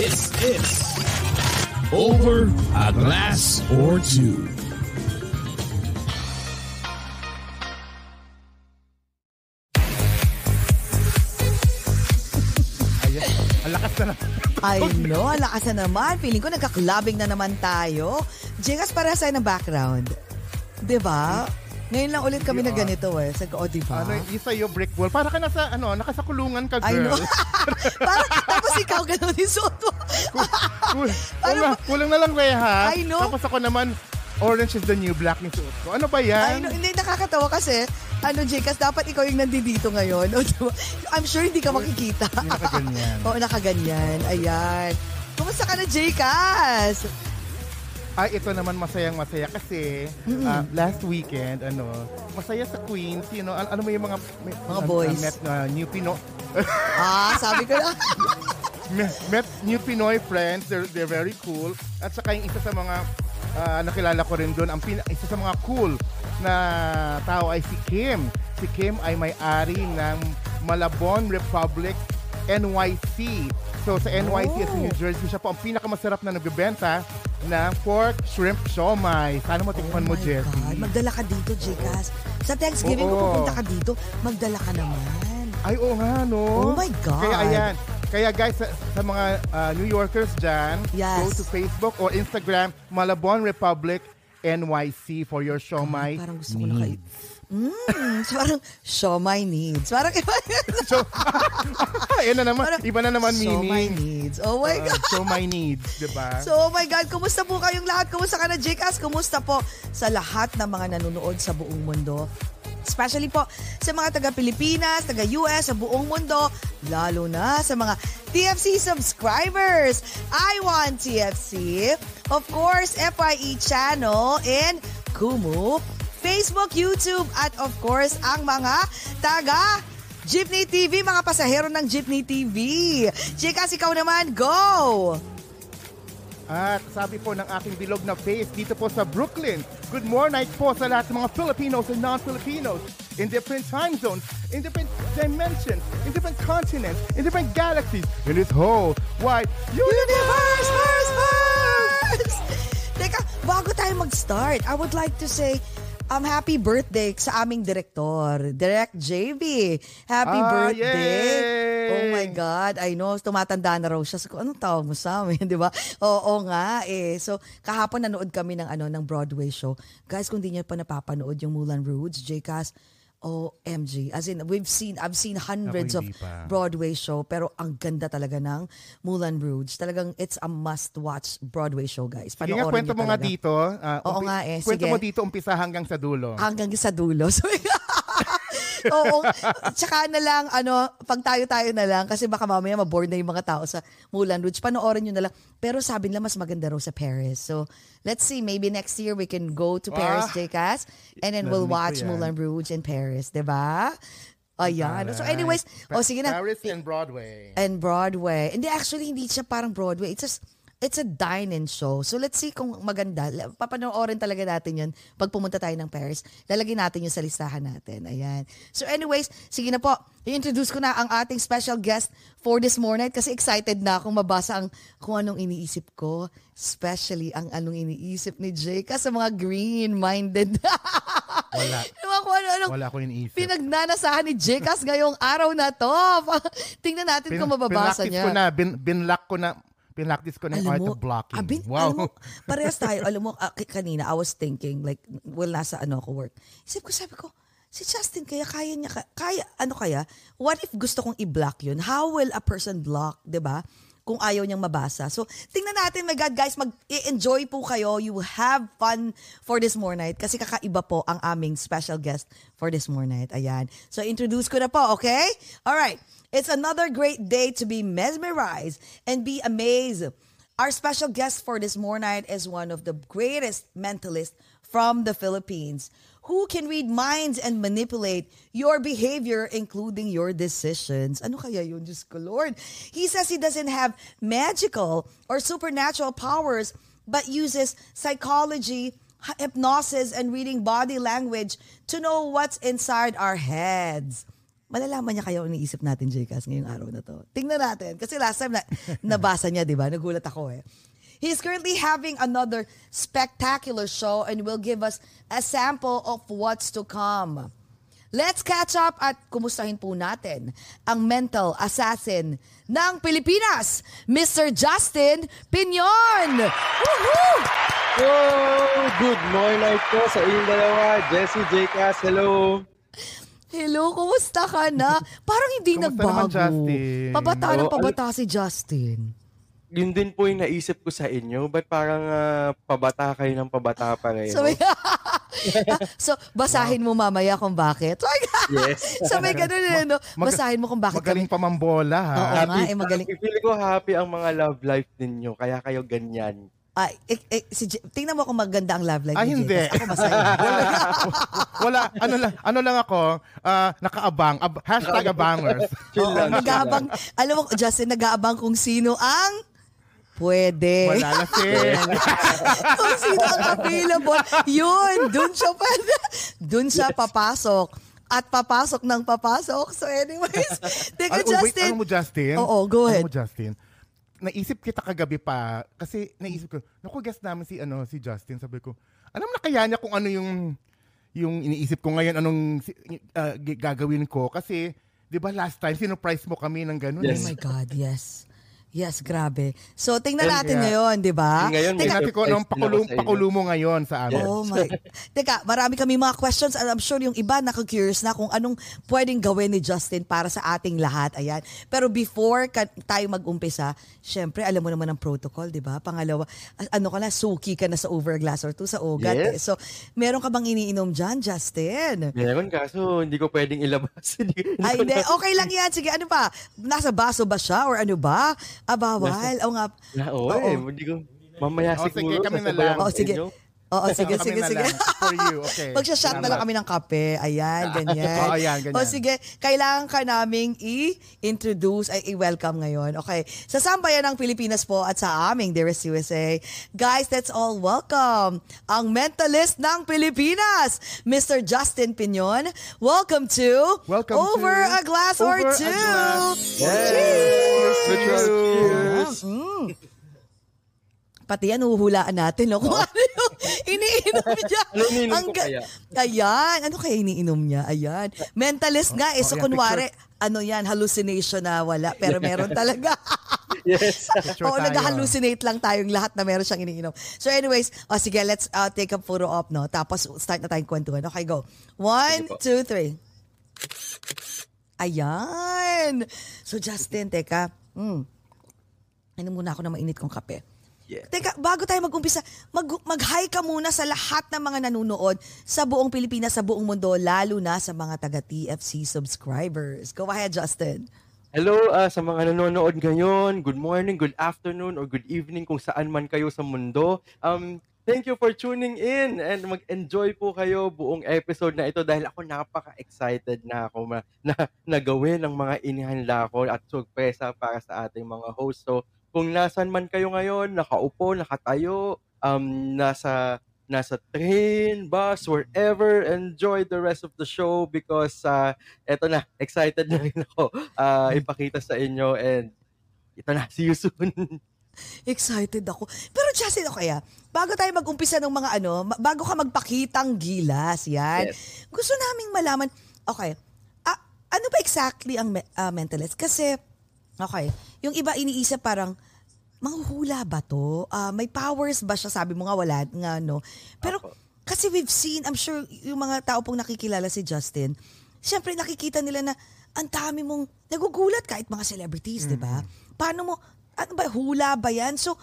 This is Over a Glass or Two. Ayan. Ang lakas na naman. I know, lakas na naman. Feeling ko nagkaklabing na naman tayo. Jegas para sa ng background. 'Di ba? Ngayon lang ulit kami na ganito eh. Sabi ko, oh, di ba? Ano, isa yung brick wall. Para ka nasa, ano, nakasakulungan ka, I know. girl. Parang, tapos ikaw ganun yung suot mo. Kul- kulang, kulang na lang reha. I know. Tapos ako naman, orange is the new black yung suot ko. Ano ba yan? no, hindi nakakatawa kasi, ano, Jekas, dapat ikaw yung nandito ngayon. I'm sure hindi ka makikita. Hindi nakaganyan. Oo, nakaganyan. Ayan. Kumusta ka na, Jekas? Ay, ito naman masayang masaya kasi ah, last weekend, ano, masaya sa Queens, you know, al- ano mo yung mga, may- Mga ah, boys. ah, met na new Pino, Ah, sabi ko na. met, met new Pinoy friends, they're, they're very cool. At saka yung isa sa mga ah, nakilala ko rin doon, ang pina, isa sa mga cool na tao ay si Kim. Si Kim ay may-ari ng Malabon Republic NYC. So sa NYC sa New Jersey, siya po ang pinakamasarap na nagbebenta ng pork shrimp siomai. Sana mo tikman mo, Oh my Jessie. God, Magdala ka dito, Jekas. Sa Thanksgiving, Oo. kung pupunta ka dito, magdala ka naman. Ay, oo nga, no? Oh my God. Kaya ayan. Kaya guys, sa, sa mga ah, New Yorkers dyan, Yes. go to Facebook or Instagram, Malabon Republic NYC for your siomai Parang gusto ko na kayo. Mm, so parang, show my needs. Parang, So, ayan na naman. parang Iba na naman show my meaning. needs. Oh my Uh, God. show my needs, di ba? So, oh my God, kumusta po kayong lahat? Kumusta ka na, Jekas? Kumusta po sa lahat ng mga nanonood sa buong mundo? Especially po sa mga taga-Pilipinas, taga-US, sa buong mundo, lalo na sa mga TFC subscribers. I want TFC. Of course, FYE channel and Kumu, Facebook, YouTube, at of course, ang mga taga Jeepney TV, mga pasahero ng Jeepney TV. Jekas, ikaw naman, go! At sabi po ng aking bilog na face dito po sa Brooklyn, good morning po sa lahat ng mga Filipinos and non-Filipinos in different time zones, in different dimensions, in different continents, in different galaxies, in this whole wide universe! First, first! Teka, bago tayo mag-start, I would like to say, um, happy birthday sa aming direktor, Direct JB. Happy Ah, birthday. yay! Oh my God, I know, tumatanda na raw siya. So, anong tawag mo sa amin, di ba? Oo nga eh. So, kahapon nanood kami ng, ano, ng Broadway show. Guys, kung di niyo pa napapanood yung Mulan Rouge, JCast, OMG. As in, we've seen, I've seen hundreds of pa. Broadway show, pero ang ganda talaga ng Mulan Rouge. Talagang it's a must-watch Broadway show, guys. Sige nga, kwento mo nga dito. ah, Oo nga eh, Kwento sige. mo dito umpisa hanggang sa dulo. Hanggang sa dulo. So, Oo. Tsaka na lang, ano, pag tayo-tayo na lang, kasi baka mamaya maboard na yung mga tao sa Mulan Rouge. Panoorin nyo na lang. Pero sabi nila, mas maganda raw sa Paris. So, let's see. Maybe next year we can go to Paris, Ah. JCast. And then we'll watch. Mulan Rouge in Paris. 'di ba? Ayan. So anyways, Pa- oh sige na. Paris and Broadway. and Broadway. Hindi, actually, hindi siya parang Broadway. It's just, it's a dine-in show. So let's see kung maganda. Papanoorin talaga natin yun pag pumunta tayo ng Paris. Lalagyan natin yun sa listahan natin. Ayan. So anyways, sige na po. I-introduce ko na ang ating special guest for this morning kasi excited na akong mabasa ang kung anong iniisip ko. Especially ang anong iniisip ni Jake sa mga green-minded. Wala. Diba kung ano-anong Wala ko iniisip. Pinagnanasahan ni Jekas ngayong araw na to. Tingnan natin kung mababasa niya. ko na, bin, binlock ko na, pinlactis ko na yung art of blocking. ah, bin- wow. alam mo, parehas tayo. alam mo, ah, kanina, I was thinking, like, well, nasa ano ako work. Isip ko, sabi ko, si Justin, kaya kaya niya, ka- kaya, ano kaya? What if gusto kong i-block yun? How will a person block, 'di ba? Kung ayaw niyang mabasa. So, tingnan natin, my God, guys, mag-enjoy po kayo. You will have fun for this more night kasi kakaiba po ang aming special guest for this more night. Ayan. So, introduce ko na po, okay? All right. It's another great day to be mesmerized and be amazed. Our special guest for this more night is one of the greatest mentalists from the Philippines who can read minds and manipulate your behavior, including your decisions. Ano kaya yun, Diyos ko, Lord? He says he doesn't have magical or supernatural powers, but uses psychology, hypnosis, and reading body language to know what's inside our heads malalaman niya kayo ang iniisip natin, Jcas, ngayong araw na to. Tingnan natin. Kasi last time na, nabasa niya, di ba? Nagulat ako eh. He's currently having another spectacular show and will give us a sample of what's to come. Let's catch up at kumustahin po natin ang mental assassin ng Pilipinas, Mr. Justin Piñon! Woohoo! Oh, good morning po sa inyong dalawa. Jesse, Jcas, hello. Hello, kumusta ka na? Parang hindi Kumusta nagbago. naman, Justin? Pabata ng Oo, pabata si Justin. Yun din po yung naisip ko sa inyo. Ba't parang ah, pabata kayo ng pabata pareho? So, may, so basahin mo mamaya kung bakit. Yes. so may ganun eh, no? Mag- Basahin mo kung bakit Magaling kami. pamambola, ha? Oo nga, eh, magaling. Feel ko happy ang mga love life ninyo. Kaya kayo ganyan. Ay, eh, eh, si J- tingnan mo kung maganda ang love life Ah, ni hindi. Jay. Ako masaya. Wala, ano lang, ano lang ako, ah, nakaabang, ab- hashtag abangers. Chill Oo, lang. nag-aabang, alam mo, Justin, nag-aabang kung sino ang pwede. Wala na kung sino ang available. Yun, dun siya pa, dun siya papasok. At papasok ng papasok. So anyways, teka Ano, wait, Justin. ano mo, Justin? Oo, go ahead. Ano mo, Justin? Naisip kita kagabi pa, kasi naisip ko, naku, guest namin si, ano, si Justin. Sabi ko, alam na kaya niya kung ano yung, yung iniisip ko ngayon, anong si- g- gagawin ko. Kasi, di ba last time, sinurprise mo kami ng ganun. Oh Yes. my God, yes. Yes, grabe. So, tingnan And natin kaya- ngayon, di ba? Ngayon, Teka, anong surprise din pakulo, pakulo mo ngayon sa amin. Oh my. Teka, marami kami mga questions and I'm sure yung iba nakaka-curious na kung anong pwedeng gawin ni Justin para sa ating lahat. Ayan. Pero before ka, tayo mag-umpisa, syempre, alam mo naman ang protocol, di ba? Pangalawa, a- ano ka na, suki ka na sa over a glass or two sa ugat. Yes. eh. So, meron ka bang iniinom dyan, Justin? Meron kaso hindi ko pwedeng ilabas. Hindi, Ay, ko hindi. Okay lang yan. Sige, ano ba? Nasa baso ba siya or ano ba? Ah, bawal. Oo nga. Na, oo, eh, hindi ko, mamaya Oh, sige, siguro. kami na lang. Oh, sige. inyo. Oo, sige, Kami sige, na sige. lang. For you, okay. Magsha-shot na lang kami ng kape. Ayan, ganyan. Oo, ayan, ganyan. O sige, kailangan ka naming i-introduce, ay i-welcome ngayon. Okay. Sa sambayan ng Pilipinas po at sa aming Dearest USA, guys, let's all welcome ang mentalist ng Pilipinas, Mr. Justin Piñon. Welcome to Welcome Over to a Glass or Over a Two. Glass. Yes! Virtual Cheers! cheers! Pati yan, uhulaan natin, no? Kung ano yung iniinom niya. Ano iniinom Ang kaya? Ayan. Ano kaya iniinom niya? Ayan. Mentalist nga eh. So, oh, yan, kunwari, ano yan, hallucination na wala. Pero meron talaga. Yes. Picture Oo, nag-hallucinate lang tayong lahat na meron siyang iniinom. So anyways, oh, sige, let's uh, take a photo op, no? Tapos start na tayong kwentuhan. Okay, go. One, two, three. Ayan. So Justin, teka. Mm. Inom muna ako ng mainit kong kape. Yeah. Teka, bago tayo mag-umpisa, mag, mag-hi ka muna sa lahat ng mga nanonood sa buong Pilipinas, sa buong mundo, lalo na sa mga taga-TFC subscribers. Go ahead, Justin. Hello ah, sa mga nanonood ngayon. Good morning, good afternoon, or good evening kung saan man kayo sa mundo. Um, thank you for tuning in and mag-enjoy po kayo buong episode na ito dahil ako napaka-excited na ako na, na gawin ang mga inihanda ko at sorpresa para sa ating mga host. So, kung nasan man kayo ngayon, nakaupo, nakatayo, um, nasa nasa train, bus, wherever, enjoy the rest of the show because uh, eto na, excited na rin ako uh, ipakita sa inyo and ito na, see you soon. Excited ako. Pero Justin, okay ah. Bago tayo mag-umpisa ng mga ano, bago ka magpakitang gilas, yan. Yes. Gusto naming malaman, okay, ah, ano ba exactly ang me- ah, mentalist? Kasi, okay, yung iba iniisip parang, manghuhula ba to? Ah, may powers ba siya? Sabi mo nga wala nga, no? Pero, Ako. kasi we've seen, I'm sure yung mga tao pong nakikilala si Justin, syempre nakikita nila na ang dami mong nagugulat kahit mga celebrities, di ba? Paano mo, ano ba, hula ba yan? So,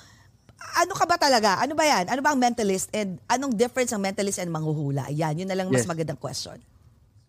ano ka ba talaga? Ano ba yan? Ano ba ang mentalist and anong difference ang mentalist and manghuhula? Yan, yun na lang mas Yes. magandang question.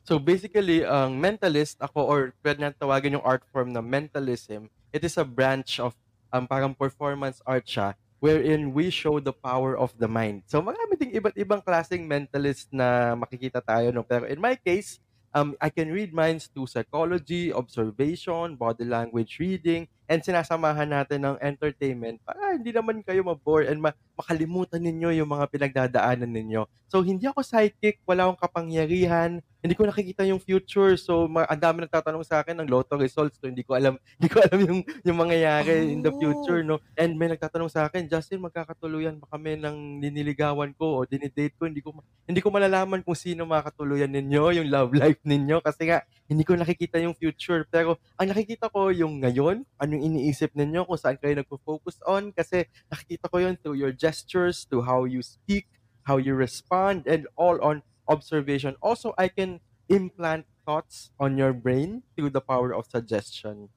So basically, ang mentalist ako or pwede natin tawagin yung art form na mentalism, it is a branch of um, parang performance art siya wherein we show the power of the mind. So marami ding iba't ibang klaseng mentalist na makikita tayo. No? Pero in my case, um, I can read minds to psychology, observation, body language reading, and sinasamahan natin ng entertainment para hindi naman kayo mabore and ma- makalimutan ninyo yung mga pinagdadaanan ninyo. So, hindi ako psychic, wala akong kapangyarihan, hindi ko nakikita yung future. So, ma- ang dami nagtatanong sa akin ng lotto results. So, hindi ko alam, hindi ko alam yung, yung mangyayari in the future, no? And may nagtatanong sa akin, Justin, magkakatuluyan ba kami ng niniligawan ko o dinidate ko? Hindi ko, hindi ko malalaman kung sino makakatuluyan ninyo, yung love life ninyo. Kasi nga, hindi ko nakikita yung future. Pero, ang nakikita ko yung ngayon, anong iniisip ninyo, kung saan kayo nagpo-focus on. Kasi, nakikita ko yun through your gestures, to how you speak, how you respond, and all on observation. Also, I can implant thoughts on your brain through the power of suggestion.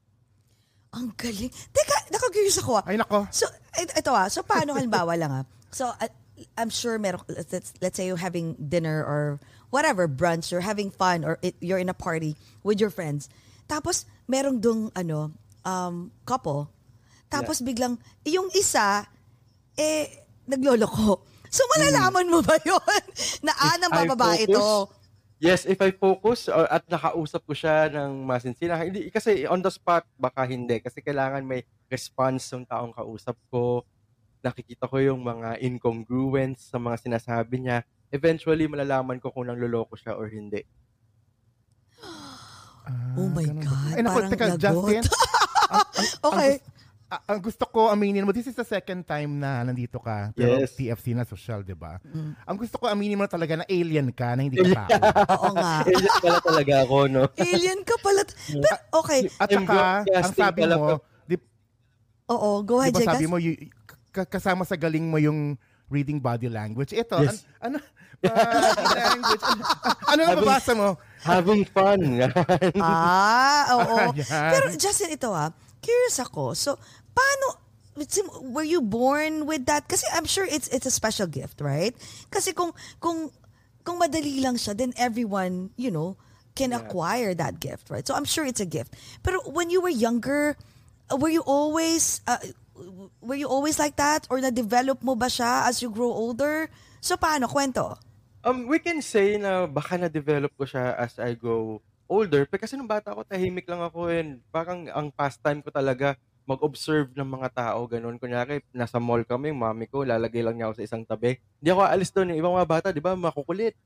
Ang galing. Teka, nakagurious ako ah. Ay nako. So, ito ah. So, paano halimbawa lang ah. So, uh, I'm sure meron, let's, let's say you're having dinner or whatever, brunch, you're having fun or it, you're in a party with your friends. Tapos, merong dung, ano, um, couple. Tapos biglang, yung isa, eh, nagloloko. So, malalaman mo ba yun? na ah, ng babae focus, ito. Yes, if I focus or at nakausap ko siya ng masinsinan, hindi kasi on the spot baka hindi kasi kailangan may response yung taong kausap ko. Nakikita ko yung mga incongruence sa mga sinasabi niya. Eventually malalaman ko kung nangloloko siya or hindi. Oh my ganun ba? God, Ay, naku, parang teka, lagot. Justin. ang, ang, Okay. Ang, ang gusto ko aminin mo, this is the second time na nandito ka. Pero Yes. TFC na social, di ba? Mm. Ang gusto ko aminin mo talaga na alien ka, na hindi ka tao. Oo nga. Alien pala talaga ako, no? Alien ka pala. Pero, okay. At saka, ang sabi mo, di, Oo, go di ahead, ba Jegas. sabi mo, y- k- kasama sa galing mo yung reading body language. Ito, Yes. an- ano, body language. ano na babasa mo? Having fun. Ah, oo. Pero Justin, ito ah, curious ako. So, paano, were you born with that? Kasi I'm sure it's it's a special gift, right? Kasi kung, kung, kung madali lang siya, then everyone, you know, can acquire that gift, right? So I'm sure it's a gift. Pero when you were younger, uh, were you always, uh, were you always like that? Or na-develop mo ba siya as you grow older? So paano? Kwento. Um, we can say na baka na-develop ko siya as I go older. Pero kasi nung bata ako, tahimik lang ako and parang ang pastime ko talaga mag-observe ng mga tao, ganun. Kunyari, nasa mall kami, mami ko, lalagay lang niya ako sa isang tabi. Hindi ako aalis doon. Yung ibang mga bata, di ba, makukulit.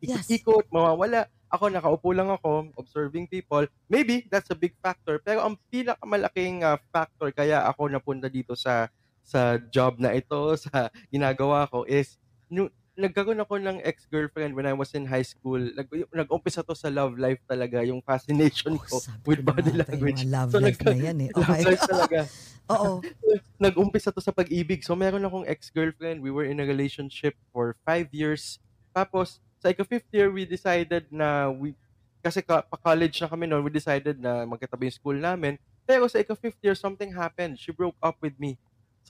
Yes. ikot-ikot, mawawala. Ako, nakaupo lang ako, observing people. Maybe, that's a big factor. Pero ang pinakamalaking ah, factor kaya ako napunta dito sa sa job na ito, sa ginagawa ko, is nu- nagkaroon ako ng ex-girlfriend when I was in high school. Nag, nag-umpisa to sa love life talaga, yung fascination ko Oh, sabi with ko body language. Yung love So, life nagka- na yan eh. love Okay. life talaga. Oo. Nag-umpisa to sa pag-ibig. So, meron akong ex-girlfriend. We were in a relationship for five years. Tapos, sa ika-fifth year, we decided na we, kasi ka, pa-college na kami noon, we decided na magkatabi yung school namin. Pero sa ika-fifth year, something happened. She broke up with me.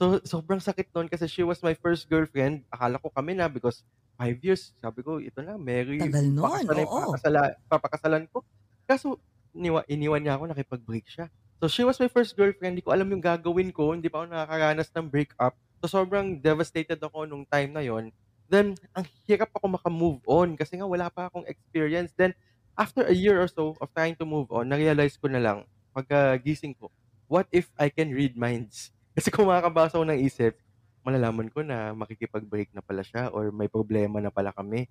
So, sobrang sakit noon kasi she was my first girlfriend. Akala ko kami na because five years. Sabi ko, ito na, Mary. Tagal yung oo. papakasala- papakasalan ko. Kaso, iniwa, iniwan niya ako, nakipag-break siya. So, she was my first girlfriend. Hindi ko alam yung gagawin ko. Hindi pa ako nakakaranas ng breakup. So sobrang devastated ako nung time na yon. Then ang hirap ako maka-move on kasi nga wala pa akong experience. Then after a year or so of trying to move on, na-realize ko na lang pagkagising ko, what if I can read minds? Kasi kung makakabasa ako ng isip, malalaman ko na makikipag-break na pala siya or may problema na pala kami.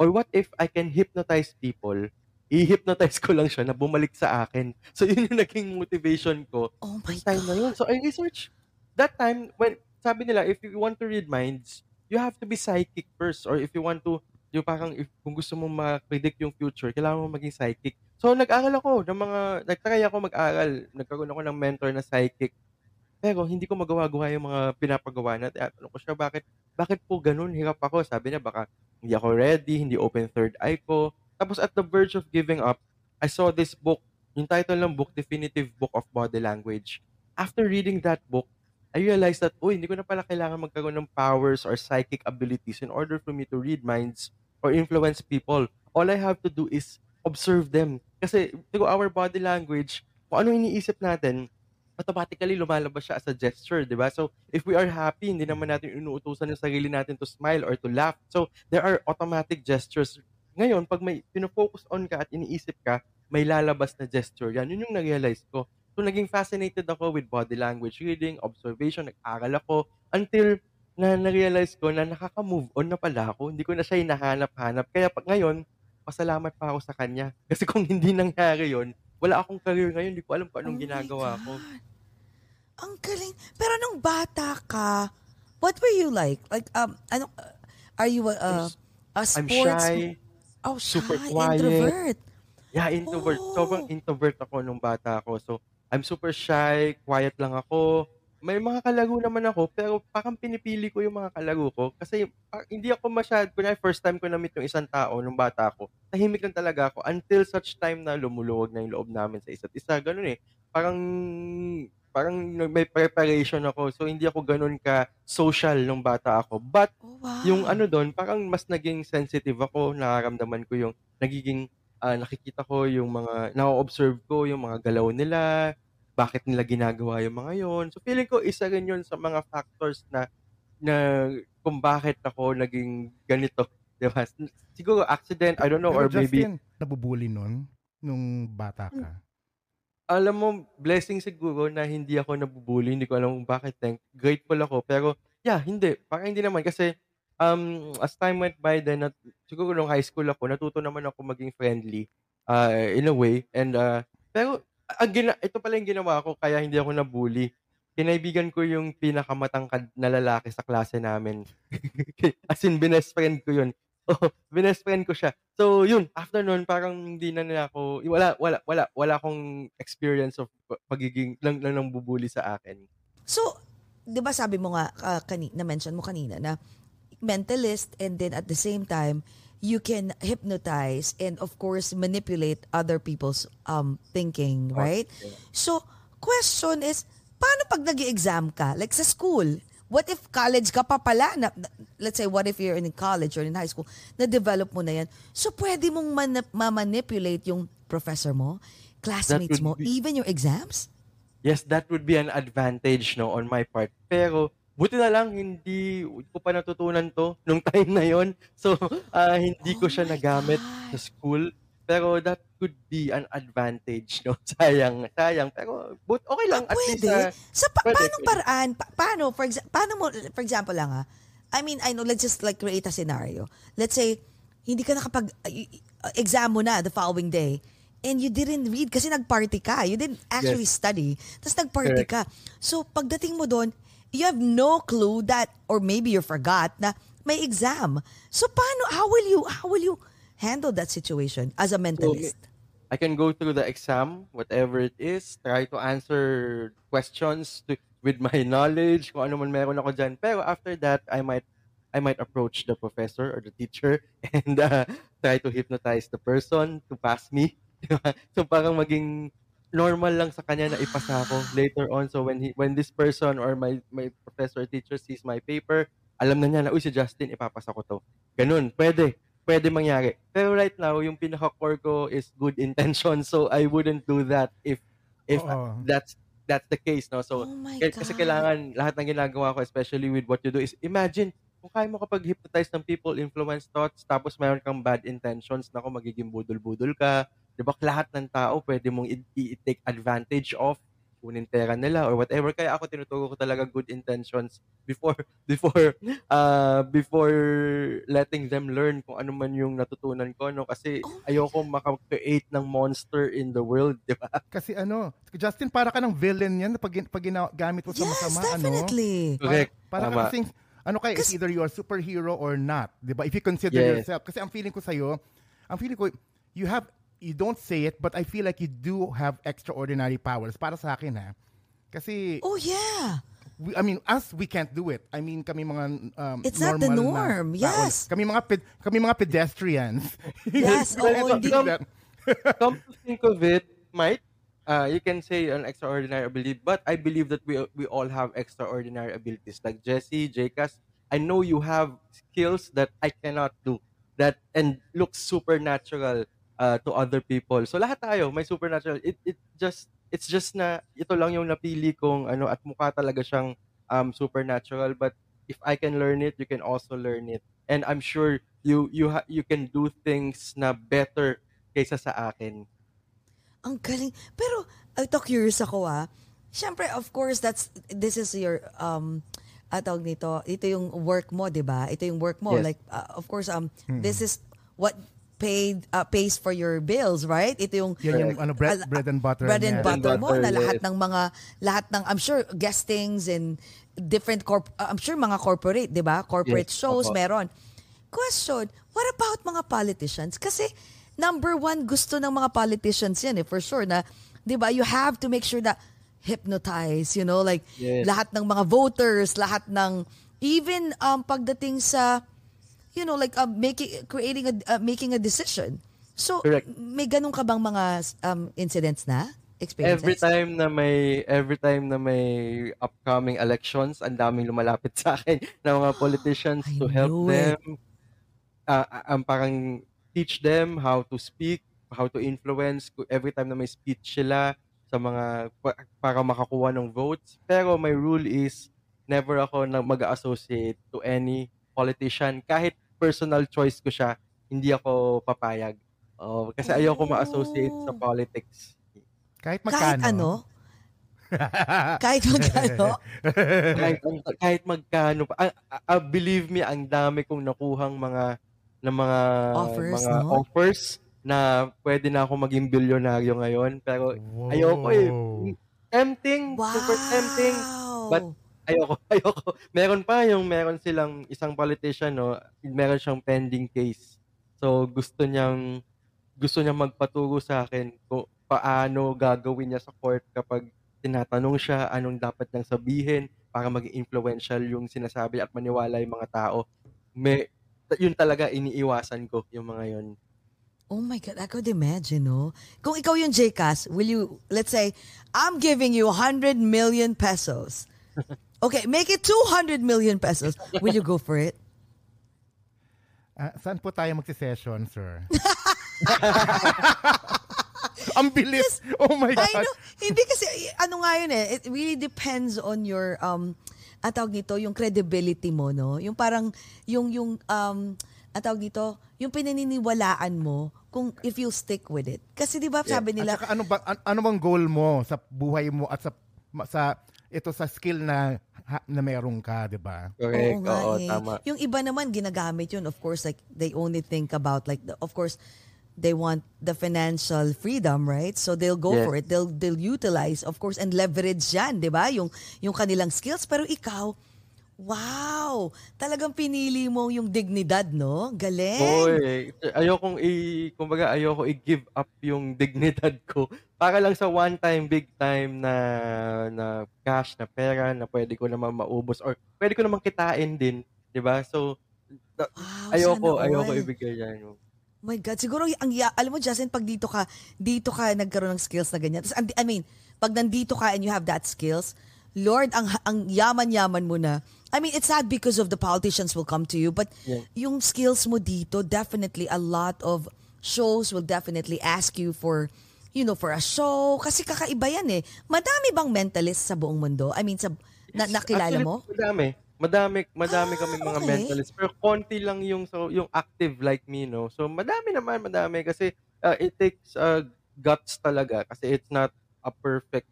Or what if I can hypnotize people? I-hypnotize ko lang siya na bumalik sa akin. So yun yung naging motivation ko Oh my time na yun. God. So I research that time when sabi nila if you want to read minds, you have to be psychic first or if you want to yung parang if, kung gusto mo ma-predict yung future, kailangan mo maging psychic. So nag-aral ako ng mga nagtry ako mag-aral. Nagkaroon ako ng mentor na psychic. Pero hindi ko magawa-gawa yung mga pinapagawa na. Ano ko siya, bakit, bakit po ganun? Hirap ako. Sabi niya, baka hindi ako ready, hindi open third eye ko. Tapos at the verge of giving up, I saw this book. Yung title ng book, Definitive Book of Body Language. After reading that book, I realized that, uy, hindi ko na pala kailangan magkaroon ng powers or psychic abilities in order for me to read minds or influence people. All I have to do is observe them. Kasi through our body language, kung ano iniisip natin, automatically lumalabas siya as a gesture, di ba? So, if we are happy, hindi naman natin inuutusan yung sarili natin to smile or to laugh. So, there are automatic gestures. Ngayon, pag may pinofocus on ka at iniisip ka, may lalabas na gesture. Yan, yun yung na-realize ko. So, naging fascinated ako with body language reading, observation, nag-aral ako, until na na-realize ko na nakaka-move on na pala ako. Hindi ko na siya hinahanap-hanap. Kaya pag ngayon, pasalamat pa ako sa kanya. Kasi kung hindi nangyari yon wala akong career ngayon. Hindi ko alam kung Oh anong my ginagawa ko. Ang galing. Pero nung bata ka, what were you like? Like, um, ano, uh, are you a, a, a I'm sports... shy. Oh, shy, super quiet. introvert. Yeah, introvert. Oh. Sobrang introvert ako nung bata ako. So, I'm super shy, quiet lang ako. May mga kalaro naman ako, pero parang pinipili ko yung mga kalaro ko. Kasi par- hindi ako masyad, kunya first time ko na-meet yung isang tao nung bata ako, tahimik lang talaga ako until such time na lumuluwag na yung loob namin sa isa't isa. Ganun eh. Parang, parang may preparation ako. So, hindi ako ganun ka-social nung bata ako. But, Oh, wow. yung ano doon, parang mas naging sensitive ako, nararamdaman ko yung nagiging ah, nakikita ko yung mga na-observe ko yung mga galaw nila, bakit nila ginagawa yung mga yon. So feeling ko isa rin yun sa mga factors na na kung bakit ako naging ganito. Diba? Siguro accident, I don't know, Pero or maybe Justin, nabubuli nun nung bata ka. alam mo, blessing siguro na hindi ako nabubuli. Hindi ko alam kung bakit. Thank, grateful ako. Pero, yeah, hindi. Parang hindi naman. Kasi, um, as time went by, then, nat, siguro nung high school ako, natuto naman ako maging friendly uh, in a way. And, uh, pero, ang gina, ito pala yung ginawa ko, kaya hindi ako nabully. Kinaibigan ko yung pinakamatangkad na lalaki sa klase namin. As in, binest friend ko yun. Oh, binest friend ko siya. So, yun, after nun, parang hindi na nila ako, wala, wala, wala, wala akong experience of pagiging, lang, lang nang bubuli sa akin. So, di ba sabi mo nga, uh, kani, na-mention mo kanina na mentalist and then at the same time, you can hypnotize and of course manipulate other people's um thinking, right? So, question is, paano pag nag exam ka? Like sa school, what if college ka pa pala? Na, na- let's say, what if you're in college or in high school, na-develop mo na yan. So, pwede mong manip- ma-manipulate yung professor mo, classmates mo, be- even your exams? Yes, that would be an advantage no on my part. Pero buti na lang hindi ko pa natutunan to nung time na yon. So ah, hindi ko Oh siya my nagamit God. sa school. Pero that could be an advantage, no? Sayang, sayang. Pero but okay lang. At least, Pwede. ah, sa pa- pwede, paano pwede. paraan? Pa- paano, for, exa- paano mo, for example lang ha, I mean, I know, let's just like create a scenario. Let's say, hindi ka nakapag, uh, exam mo na the following day, and you didn't read kasi nag-party ka. You didn't actually Yes. study. Tapos nag-party ka. So, pagdating mo doon, you have no clue that, or maybe you forgot na may exam. So, paano, how will you, how will you handle that situation as a mentalist? I can go through the exam, whatever it is, try to answer questions to, with my knowledge, kung ano man meron ako dyan. Pero after that, I might I might approach the professor or the teacher and uh, try to hypnotize the person to pass me. so parang maging normal lang sa kanya na ipasa ako later on. So when he when this person or my my professor or teacher sees my paper, alam na niya na, uy, si Justin, ipapasa ko to. Ganun, pwede. Pwede mangyari. Pero right now, yung pinaka-core ko is good intention. So I wouldn't do that if if Oo. that's that's the case, no? So, Oh k- kasi kailangan lahat ng ginagawa ko, especially with what you do, is imagine, kung kaya mo kapag hypnotize ng people, influence thoughts, tapos mayroon kang bad intentions, na kung magiging budol-budol ka, di ba? Lahat ng tao pwede mong i-take advantage of, kunin pera nila or whatever. Kaya ako tinuturo ko talaga good intentions before before uh before letting them learn kung ano man yung natutunan ko no kasi Oh ayoko maka-create ng monster in the world, di ba? Kasi ano, Justin, para ka ng villain yan pag, pag ginagamit mo sa Yes, masama. Ano? definitely. Correct. Para Tama. kasing, ano kaya, it's either you're a superhero or not. Di ba? If you consider Yes. yourself. Kasi ang feeling ko sa'yo, ang feeling ko, you have, you don't say it, but I feel like you do have extraordinary powers. Para sa akin, ha? Kasi, Oh, yeah. we, I mean, us, we can't do it. I mean, kami mga um, It's not the norm. Yes. Kami mga, ped- kami mga pedestrians. Yes, oo, Don't hindi- do that. Come to think of it, might uh, you can say an extraordinary ability, but I believe that we we all have extraordinary abilities. Like Jesse, Jcas, I know you have skills that I cannot do that and look supernatural uh, to other people. So lahat tayo may supernatural. It it just it's just na ito lang yung napili kong ano at mukha talaga siyang um supernatural but if I can learn it, you can also learn it. And I'm sure you you ha- you can do things na better kaysa sa akin. Ang galing. Pero, ito curious ako ah. Siyempre, of course, that's, this is your, um, ah, tawag nito, ito yung work mo, di ba? Ito yung work mo. Yes. Like, uh, of course, um, this is what paid uh, pays for your bills, right? Ito yung Yan yung ano, bread, bread and butter. bread and niya. butter, mo butter, na lahat yes. ng mga lahat ng I'm sure guestings and different corp uh, I'm sure mga corporate, 'di ba? Corporate Yes, shows opo. meron. Question, what about mga politicians? Kasi number one gusto ng mga politicians yan eh for sure na 'di ba? You have to make sure that hypnotize, you know, like Yes. lahat ng mga voters, lahat ng even um pagdating sa you know like uh, making creating a uh, making a decision. So Correct. may ganun ka bang mga um, incidents na? Experiences? Every time na may every time na may upcoming elections, ang daming lumalapit sa akin ng mga politicians to help it. them uh, um, parang teach them how to speak, how to influence every time na may speech sila sa mga pa- para makakuha ng votes. Pero my rule is never ako na mag-associate to any politician kahit personal choice ko siya, hindi ako papayag. Oh, kasi ayoko ma-associate sa Oh. politics. Kahit Kahit magkano. ano? Kahit magkano? kahit, kahit magkano pa. Ah, ah, believe me, ang dami kong nakuhang mga ng mga Offers, mga no? offers na pwede na ako maging bilyonaryo ngayon. Pero ayoko eh. Tempting, Wow! super tempting. But ayoko, ayoko. Meron pa yung meron silang isang politician, no, meron siyang pending case. So gusto niyang gusto niyang magpaturo sa akin kung paano gagawin niya sa court kapag tinatanong siya anong dapat niyang sabihin para maging influential yung sinasabi at maniwala yung mga tao. May yun talaga iniiwasan ko yung mga yun. Oh my God, I could imagine, no? Kung ikaw yung JCAS, will you, let's say, I'm giving you 100 million pesos. Okay, make it 200 million pesos. Will you go for it? Ah, saan po tayo magsi-session, sir? Ang bilis. Oh my I God. know. Hindi kasi, ano nga yun eh, it really depends on your, um, ang tawag nito, yung credibility mo, no? Yung parang, yung, yung, um, ang tawag nito, yung pinaniniwalaan mo kung if you stick with it. Kasi di ba sabi nila, At saka ano ba an- ano bang goal mo sa buhay mo at sa sa ito sa skill na ha- na meron ka, 'di ba? Correct. Oo nga Oo, eh. tama. Yung iba naman ginagamit yun. Of course, like they only think about like the, of course they want the financial freedom, right? So they'll go Yes. for it. They'll they'll utilize of course and leverage 'yan, 'di ba? Yung yung kanilang skills pero ikaw Wow! Talagang pinili mo yung dignidad, no? Galing! Hoy, ayokong i kumbaga ayoko i-give up yung dignidad ko para lang sa one time big time na na cash na pera na pwede ko naman maubos or pwede ko naman kitain din, 'di ba? So da- Wow, ayoko ayoko all. ibigay yan. My God, siguro ang alam mo Justin pag dito ka, dito ka nagkaroon ng skills na ganyan. Tapos, I mean, pag nandito ka and you have that skills, Lord, ang ang yaman-yaman mo na. I mean, it's sad because of the politicians will come to you, but Yeah. yung skills mo dito, definitely a lot of shows will definitely ask you for you know, for a show? Kasi kakaiba yan eh. Madami bang mentalist sa buong mundo? I mean, sa, na, nakilala Actually, mo? Madami. Madami, madami Ah, kaming mga okay. mentalists. Pero konti lang yung so, yung active like me, no? So, madami naman, madami. Kasi uh, it takes uh, guts talaga. Kasi it's not a perfect,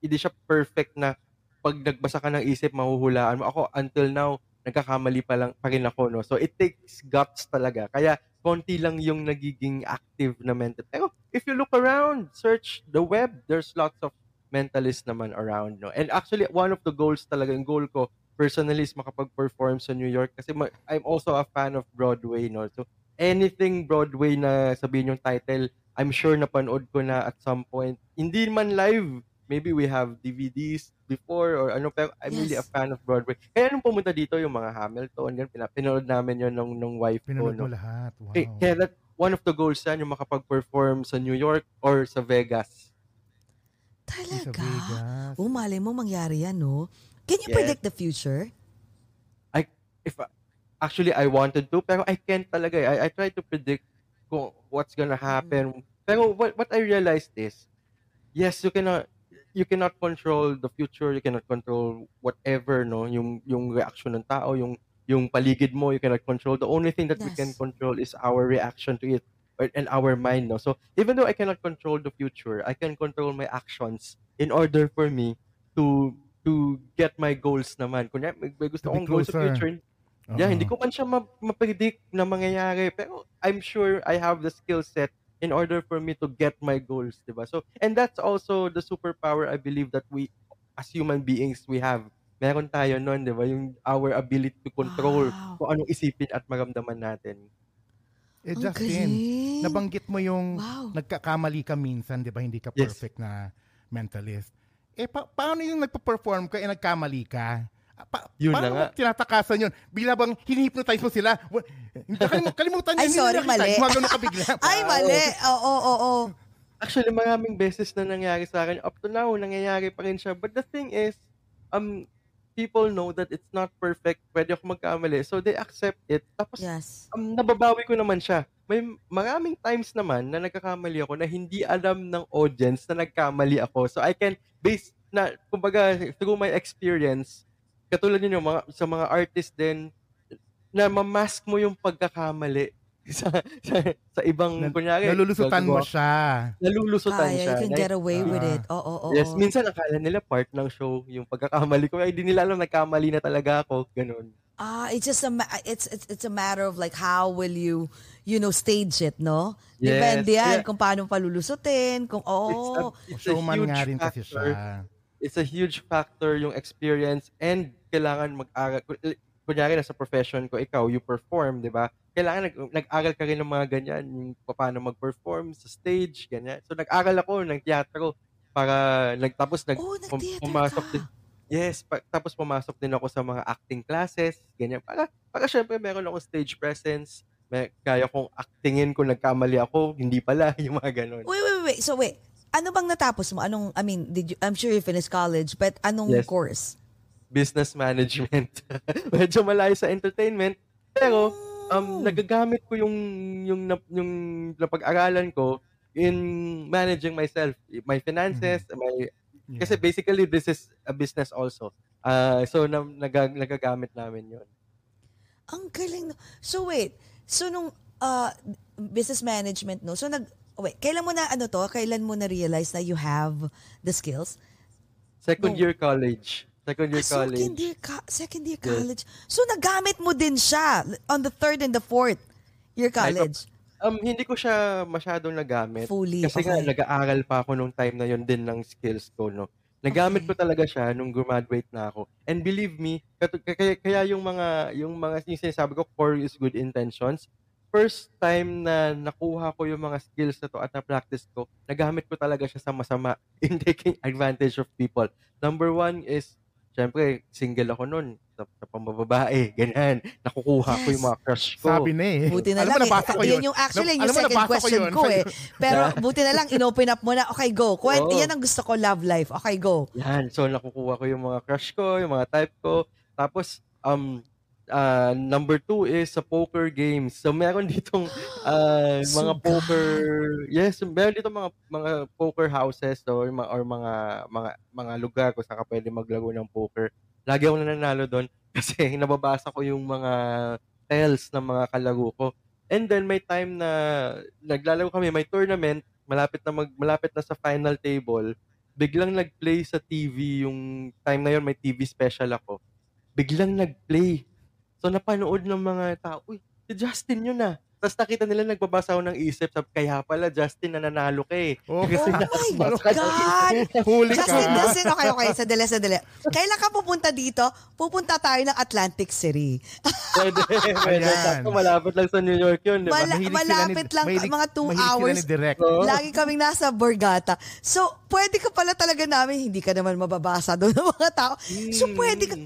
hindi siya perfect na pag nagbasa ka ng isip, mahuhulaan mo. Ako, until now, nagkakamali pa lang pa rin ako, no? So, it takes guts talaga. Kaya, konti lang yung nagiging active na mental. Pero, if you look around, search the web, there's lots of mentalist naman around, no? And actually, one of the goals talaga, yung goal ko, personally, is makapag-perform sa New York. Kasi ma- I'm also a fan of Broadway, no? So, anything Broadway na sabihin yung title, I'm sure napanood ko na at some point. Hindi man live, maybe we have DVDs before or ano, pero I'm really a Yes. fan of Broadway. Kaya nung pumunta dito, yung mga Hamilton, ganun, pina- pinanood namin yun nung, nung wife ko, Pinanood no? mo lahat. Wow. Kaya, kaya that, one of the goals yan, yung makapag-perform sa New York or sa Vegas. Sa Talaga? Vegas. Oh, malay mo mangyari yan, no? Can you Yes. predict the future? I if I- actually I wanted to pero I can't talaga eh. I, I try to predict kung what's gonna happen. Pero what what I realized is yes, you cannot you cannot control the future, you cannot control whatever no, yung yung reaction ng tao, yung yung paligid mo, you cannot control. The only thing that we can Yes. control is our reaction to it or- and our mind no. So even though I cannot control the future, I can control my actions in order for me to to get my goals naman. Kunya may, may gusto akong goals sa future. Yeah, Oo. hindi ko man siya ma- ma-predict na mangyayari. Pero I'm sure I have the skill set in order for me to get my goals, di ba? So, and that's also the superpower I believe that we, as human beings, we have. Meron tayo nun, di ba? Yung our ability to control Wow. kung anong isipin at maramdaman natin. Eh, Ang Justin, galing. nabanggit mo yung Wow. nagkakamali ka minsan, di ba? Hindi ka Yes. perfect na mentalist. Eh, pa- paano yung nagpa-perform ka, eh, nagkamali ka? Pa- Yun paano na nga. tinatakasan yun? Bila bang hinihipnotize mo sila? Wa- Hindi, kalim- kalimutan Ay, hindi sorry, mali. Gumagano ka bigla. Ay, mali. Oo, oo, oo. Actually, maraming beses na nangyari sa akin. Up to now, nangyayari pa rin siya. But the thing is, um, people know that it's not perfect. Pwede ako magkamali. So, they accept it. Tapos, Yes. um, nababawi ko naman siya. May maraming times naman na nagkakamali ako na hindi alam ng audience na nagkamali ako. So I can base na kumbaga through my experience katulad niyo mga sa mga artist din na mamask mo yung pagkakamali sa sa, sa ibang Na- kunyari Nalulusutan mo siya. nalulusutan Kaya, siya you can get away with Ah. it. Oo, oo, oo. Yes, minsan akala nila part ng show yung pagkakamali ko. Ay, di nila alam nagkamali na talaga ako. Ganun. Ah, it's just a ma- it's it's it's a matter of like how will you you know stage it, no? Yes, Depende yan yeah. kung paano palulusutin, kung It's a, oh. it's a Showman huge nga rin kasi siya. It's a huge factor yung experience and kailangan mag-aral. Ku- Kunyari na sa profession ko, ikaw, you perform, di ba? Kailangan nag, nag-aral ka rin ng mga ganyan, yung paano mag-perform sa stage, ganyan. So nag-aral ako ng teatro para nagtapos nag Oh, pumasok din. Yes, pa- tapos pumasok din ako sa mga acting classes, ganyan. Para, para syempre meron akong stage presence, may, kaya kong actingin kung nagkamali ako, hindi pala, yung mga ganun. Wait, wait, wait. So wait, ano bang natapos mo? Anong I mean, did you I'm sure you finished college, but anong Yes. course? business management. Medyo malayo sa entertainment, pero Oh. um nagagamit ko yung yung nap- yung napag-aralan ko in managing myself, my finances, my Yeah. kasi basically this is a business also. Uh, so na, nagag, nagagamit namin 'yon. Ang galing. no. So wait, so nung uh, business management, no? So nag, wait, kailan mo na ano to? Kailan mo na realize na you have the skills? Second No. year college. Second year Ah, college. Second year, ka- second year Yes. college. So nagamit mo din siya on the third and the fourth year college. Um, hindi ko siya masyadong nagamit. Fully, Kasi nga, okay. nag-aaral pa ako nung time na yon din ng skills ko, no? Nagamit Okay. ko talaga siya nung graduate na ako. And believe me, kaya, kaya yung mga, yung mga yung sinasabi ko, core is good intentions. First time na nakuha ko yung mga skills na to at na-practice ko, nagamit ko talaga siya sa masama in taking advantage of people. Number one is, syempre, single ako nun. Sa, sa pambababae, ganyan. Nakukuha ko yung Yes. mga crush ko. Sabi na eh. Buti na Alam mo, lang. nabasa eh. ko yun. Yung actually Alam yung mo, second nabasa ko question yun. ko, eh. Pero buti na lang, inopen up mo na. Okay, go. Kwent, Oo. yan ang gusto ko, love life. Okay, go. Yan. So, nakukuha ko yung mga crush ko, yung mga type ko. Tapos, um, Ah, number two is sa poker games. So meron ditong ah, mga Sugal. poker yes, meron dito mga mga poker houses or mga or mga mga mga lugar kung saan ka pwede maglaro ng poker. Lagi ako nananalo doon kasi nababasa ko yung mga tells ng mga kalaro ko. And then may time na naglalaro kami, may tournament, malapit na mag malapit na sa final table, biglang nag-play sa TV yung time na yun may TV special ako. Biglang nag-play. So napanood ng mga tao, uy, si Justin yun ah. Tapos nakita nila nagbabasa ako ng isip, sabi, kaya pala Justin nananalo ka eh. Oh, Kasi Oh my nakabasa ka God! Huli ka. Justin, Justin, okay, okay. Sadali, sadali. Kailan ka pupunta dito? Pupunta tayo ng Atlantic City. Pwede, pwede. Sakto, malapit lang sa New York yun, di ba? Mala- ni- malapit lang, mahilig- mga two hours. Oo. Lagi kaming nasa Borgata. So, pwede ka pala talaga namin, hindi ka naman mababasa doon ng mga tao. So, pwede ka.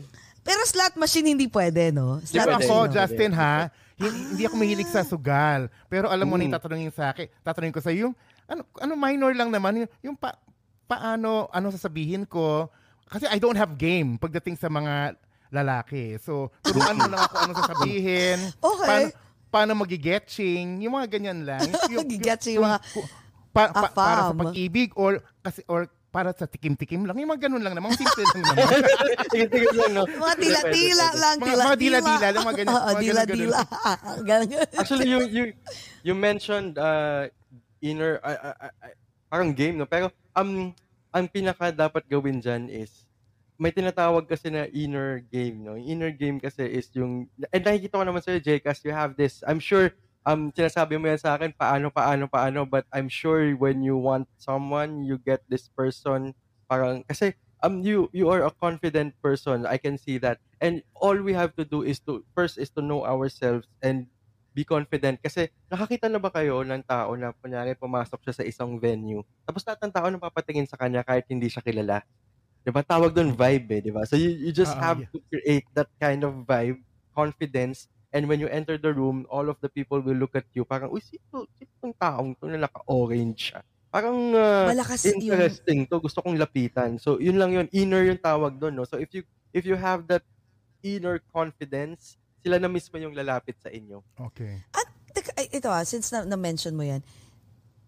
Pero slot machine hindi pwede, no? Slot pwede. ako, no? Justin, ha, hindi, hindi ako mahilig sa sugal. Pero alam mo na Mm. yung tatanungin sa akin, tatanungin ko sa yung, ano, ano minor lang naman, yung, yung pa, paano, ano sasabihin ko, kasi I don't have game pagdating sa mga lalaki. So, turuan mo lang ako ano sasabihin. Okay. Paano, paano magigetching, yung mga ganyan lang. Magigetching, yung mga pa, pa- para sa pag-ibig or kasi or para sa tikim-tikim lang. Yung mga ganun lang naman. Simple lang naman. Tingin-tingin lang, no? Mga tila-tila lang, Mga- mga dila-dila lang, mga ganyan- Oo, mga dila-dila. Ganun. Actually, you you you mentioned uh, inner uh, uh, uh, uh, parang game no pero um ang pinaka dapat gawin diyan is may tinatawag kasi na inner game no inner game kasi is yung and nakikita ko naman sa Jcas you have this I'm sure um sinasabi mo yan sa akin paano paano paano but I'm sure when you want someone you get this person parang kasi um you you are a confident person I can see that. And all we have to do is to first is to know ourselves and be confident. Kasi nakakita na ba kayo ng tao na kunyari pumasok siya sa isang venue tapos lahat ng tao napapatingin sa kanya kahit hindi siya kilala? 'di ba? Tawag doon vibe eh 'di ba? So you, you just Oo, have yeah. to create that kind of vibe confidence and when you enter the room all of the people will look at you parang uy sino sino tong taong to na naka-orange siya parang uh, Malakas interesting to gusto kong lapitan so yun lang yun inner yung tawag doon no so if you if you have that inner confidence sila na mismo yung lalapit sa inyo okay. At, ito ah, since na, na-mention mo yan,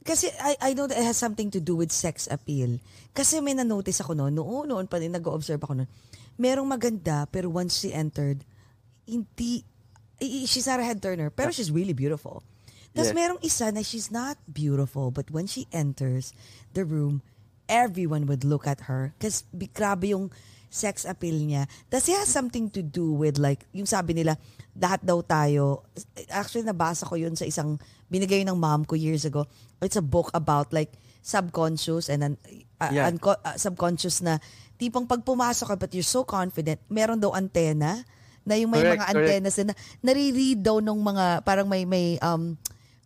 kasi I, I know that it has something to do with sex appeal. Kasi may na-notice ako noon, noon, noon pa rin, nag-observe ako noon. Merong maganda, pero once she entered, hindi, she's not a head turner, pero she's really beautiful. Tapos Yes. merong isa na she's not beautiful, but when she enters the room, everyone would look at her. Kasi grabe yung sex appeal niya. Tapos it has something to do with like, yung sabi nila, lahat daw tayo, actually nabasa ko yun sa isang, binigay ng mom ko years ago. It's a book about like subconscious and un- uh, Yeah. unco- uh, subconscious na tipong pag pumasok ka but you're so confident, meron daw antena na yung may Correct, mga correct. antennas na nare-read daw nung mga parang may may um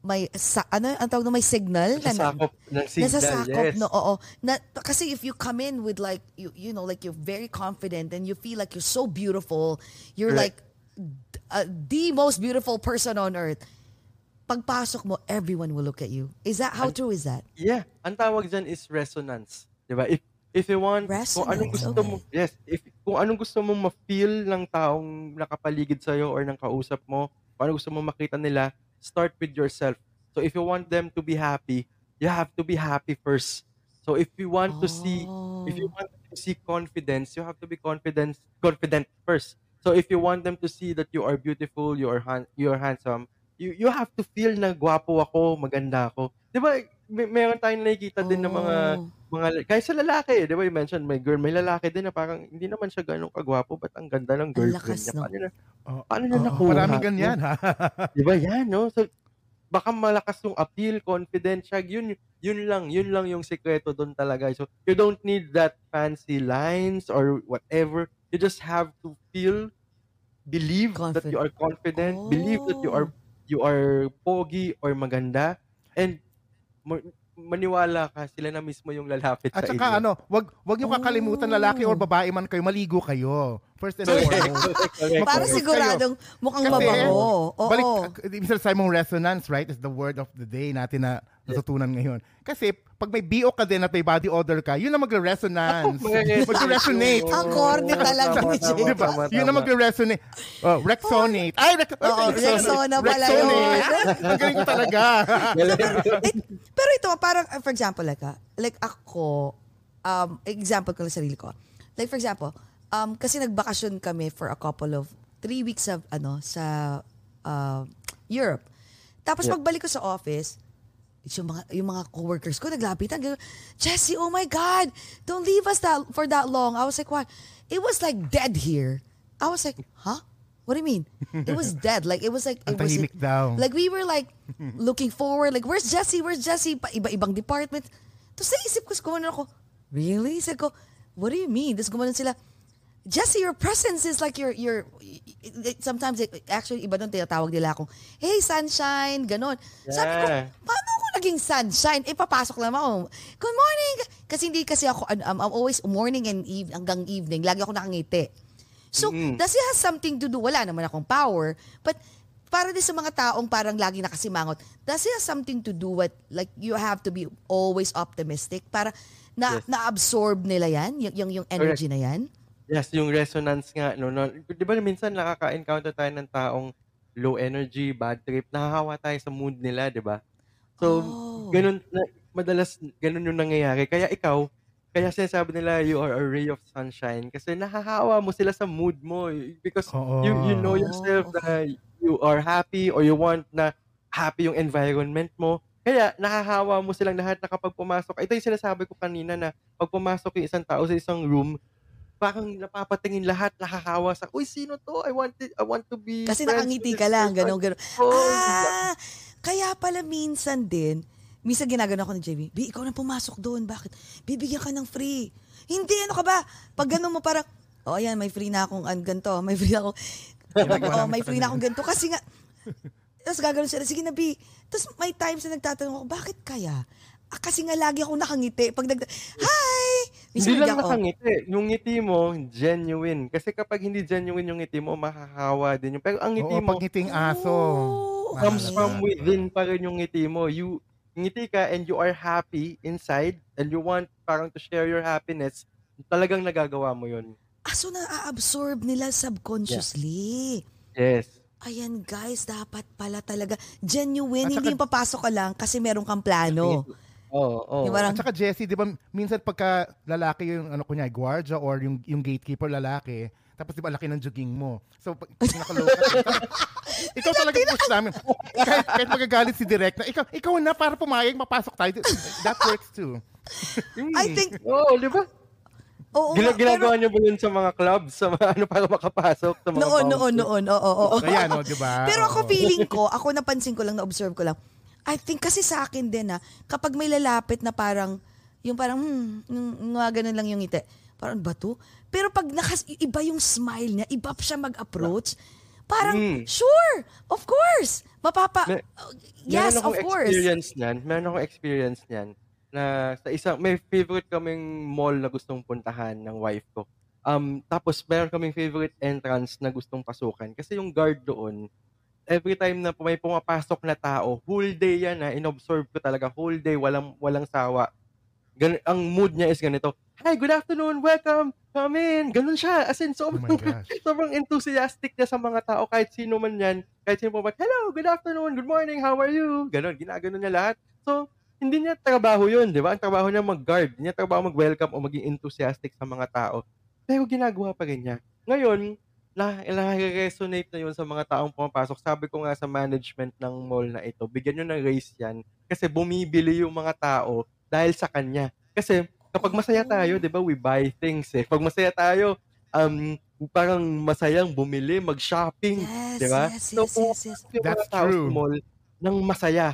may sa, ano ang tawag na may signal na Nasasakop ng signal, nasasakop yes. no oo na kasi if you come in with like you you know like you're very confident and you feel like you're so beautiful you're Correct. like uh, the most beautiful person on earth pagpasok mo everyone will look at you is that how true is that Yeah, ang tawag dyan is resonance. 'Di ba? If if you want kung anong Resonance, gusto okay. mo, yes, if kung anong gusto mong ma-feel ng taong nakapaligid sa or ng kausap mo, kung anong gusto mong makita nila, start with yourself. So if you want them to be happy, you have to be happy first. So if you want to see if you Oh. want to see confidence, you have to be confident confident first. So if you want them to see that you are beautiful, you are han- you are handsome, you you have to feel na gwapo ako, maganda ako. 'Di ba? May, meron tayong nakikita din ng mga Oh. mga kahit sa lalaki, 'di ba? You mentioned may girl, may lalaki din na parang hindi naman siya ganun kagwapo, but ang ganda ng girlfriend lakas, niya. no? Paano na, Oh, paano niya oo, nakuha? maraming ganyan, ha? 'Di ba? Yan, no? So baka malakas yung appeal, confident siya. Yun yun lang, yun lang yung sekreto doon talaga. So you don't need that fancy lines or whatever. You just have to feel believe that you are confident, believe that you are Oh. you are pogi or maganda and maniwala ka sila na mismo yung lalapit At sa saka inyo. ano, wag wag niyo kakalimutan lalaki or Oh. babae man kayo, maligo kayo. First and foremost. para siguradong mukhang Kasi, mabango oo Balik, sabihin mong resonance, right, is the word of the day natin na natutunan ngayon. Kasi pag may BO ka din at may body odor ka, yun ang magre-resonance. Magre-resonate. Ang corny talaga ni Tama, Jay. Di ba? tama, Yun ang tama. magre-resonate. Oh, Rexonate. Ay, Rex- Oo, Rexona pala yun. Ang galing ko talaga. Pero ito, parang, uh, for example, like, ah, like ako, um, example ko lang sarili ko. Like, for example, um, kasi nagbakasyon kami for a couple of, three weeks of, ano, sa uh, Europe. Tapos Yeah. pagbalik ko sa office, yung mga, yung mga coworkers ko naglapitan. Jessie, oh my God, don't leave us that for that long. I was like, what? It was like dead here. I was like, huh? What do you mean? It was dead. Like, it was like, it was daw. like we were like looking forward, like where's Jessie? Where's Jessie? Pa iba-ibang department. Tapos naisip ko, gumanon ako, really? Sabi ko, what do you mean? Tapos gumanon sila, Jessie, your presence is like your, your, sometimes, it, actually, iba doon tinatawag nila akong, hey, sunshine, ganon. Sabi ko, Yeah. paano ako naging sunshine? Eh, papasok lang ako. Good morning! Kasi hindi kasi ako, ano, I'm, I'm always morning and eve, hanggang evening, lagi ako nakangiti. So, does it have something to do? Wala naman akong power. But, para din sa mga taong parang lagi nakasimangot, does it have something to do with, like, you have to be always optimistic para na, Yes. na-absorb nila yan, yung, yung, yung energy na yan? Yes, yung resonance nga, no, no. Di ba minsan nakaka-encounter tayo ng taong low energy, bad trip, nahahawa tayo sa mood nila, di ba? So, Oh. ganun, na, madalas ganun yung nangyayari. Kaya ikaw, kaya sinasabi nila you are a ray of sunshine kasi nahahawa mo sila sa mood mo eh, because you you know yourself Oh, na you are happy or you want na happy yung environment mo. Kaya nahahawa mo silang lahat na kapag pumasok. Ito yung sinasabi ko kanina na pag pumasok yung isang tao sa isang room, parang napapatingin lahat, nahahawa sa, uy, sino to? I want it, I want to be Kasi nakangiti ka lang, person." gano'n, gano'n. Oh, ah, kaya pala minsan din, minsan ginagano ako ni JB, B, ikaw na pumasok doon, bakit? Bibigyan ka ng free. Hindi, ano ka ba? Pag gano'n mo parang, oh, ayan, may free na akong an, ganito, may free na akong, oh, may free na akong ganito. Kasi nga, tapos gagawin sila, sige na, B. Tapos may times na nagtatanong ako, bakit kaya? Ah, kasi nga lagi ako nakangiti. Pag nag, hi! Hindi lang ako, nakangiti. Yung ngiti mo, genuine. Kasi kapag hindi genuine yung ngiti mo, mahahawa din yung. Pero ang ngiti Oo, mo, pag ngiting aso. Oh, comes from within pa rin yung ngiti mo. You, ngiti ka and you are happy inside and you want parang to share your happiness, talagang nagagawa mo yun. Ah, so na-absorb nila subconsciously. Yes. Ayan guys, dapat pala talaga genuine, At hindi saka- yung papasok ka lang kasi meron kang plano. Oo, oo. Yung parang, At saka Jessie, di ba, minsan pagka lalaki yung, ano kunya, guardia or yung, yung gatekeeper lalaki, tapos di ba laki ng jogging mo. So, pag nakalow ka, ikaw talaga push namin. kahit, kahit magagalit si Direk na, ikaw, ikaw na para pumayag, mapasok tayo. That works too. I think, Oo, di ba? oo Gina- nga, ginagawa niyo ba yun sa mga clubs, sa mga ano, para makapasok? Sa mga noon, noon, noon, oo, oo, oo. Kaya, no, di ba? Pero ako feeling ko, ako napansin ko lang, na-observe ko lang, I think kasi sa akin din na, kapag may lalapit na parang, yung parang, hmm, mga ganun lang yung ngiti. Parang ba to? Pero pag nakas, iba yung smile niya, iba siya mag-approach, parang, Mm. sure, of course, mapapa, uh, yes, of course. experience niyan. Meron akong experience niyan na sa isang may favorite kaming mall na gustong puntahan ng wife ko. Um tapos meron kaming favorite entrance na gustong pasukan kasi yung guard doon every time na may pumapasok na tao, whole day yan na inobserve ko talaga whole day walang walang sawa. Gan ang mood niya is ganito. Hi, good afternoon, welcome, come in. Ganun siya. As in, Oh sobrang, gosh. sobrang enthusiastic niya sa mga tao, kahit sino man yan. Kahit sino pa hello, good afternoon, good morning, how are you? Ganon, ginagano niya lahat. So, hindi niya trabaho yun, di ba? Ang trabaho niya mag-guard. Hindi niya trabaho mag-welcome o maging enthusiastic sa mga tao. Pero ginagawa pa rin niya. Ngayon, na, resonate na yun sa mga taong pumapasok. Sabi ko nga sa management ng mall na ito, bigyan nyo ng raise yan kasi bumibili yung mga tao dahil sa kanya. Kasi kapag masaya tayo, di ba, we buy things eh. Pag masaya tayo, um, parang masayang bumili, mag-shopping, Yes, di ba? yes, So, yes, yes, yes. yung mga That's tao sa true. mall ng masaya.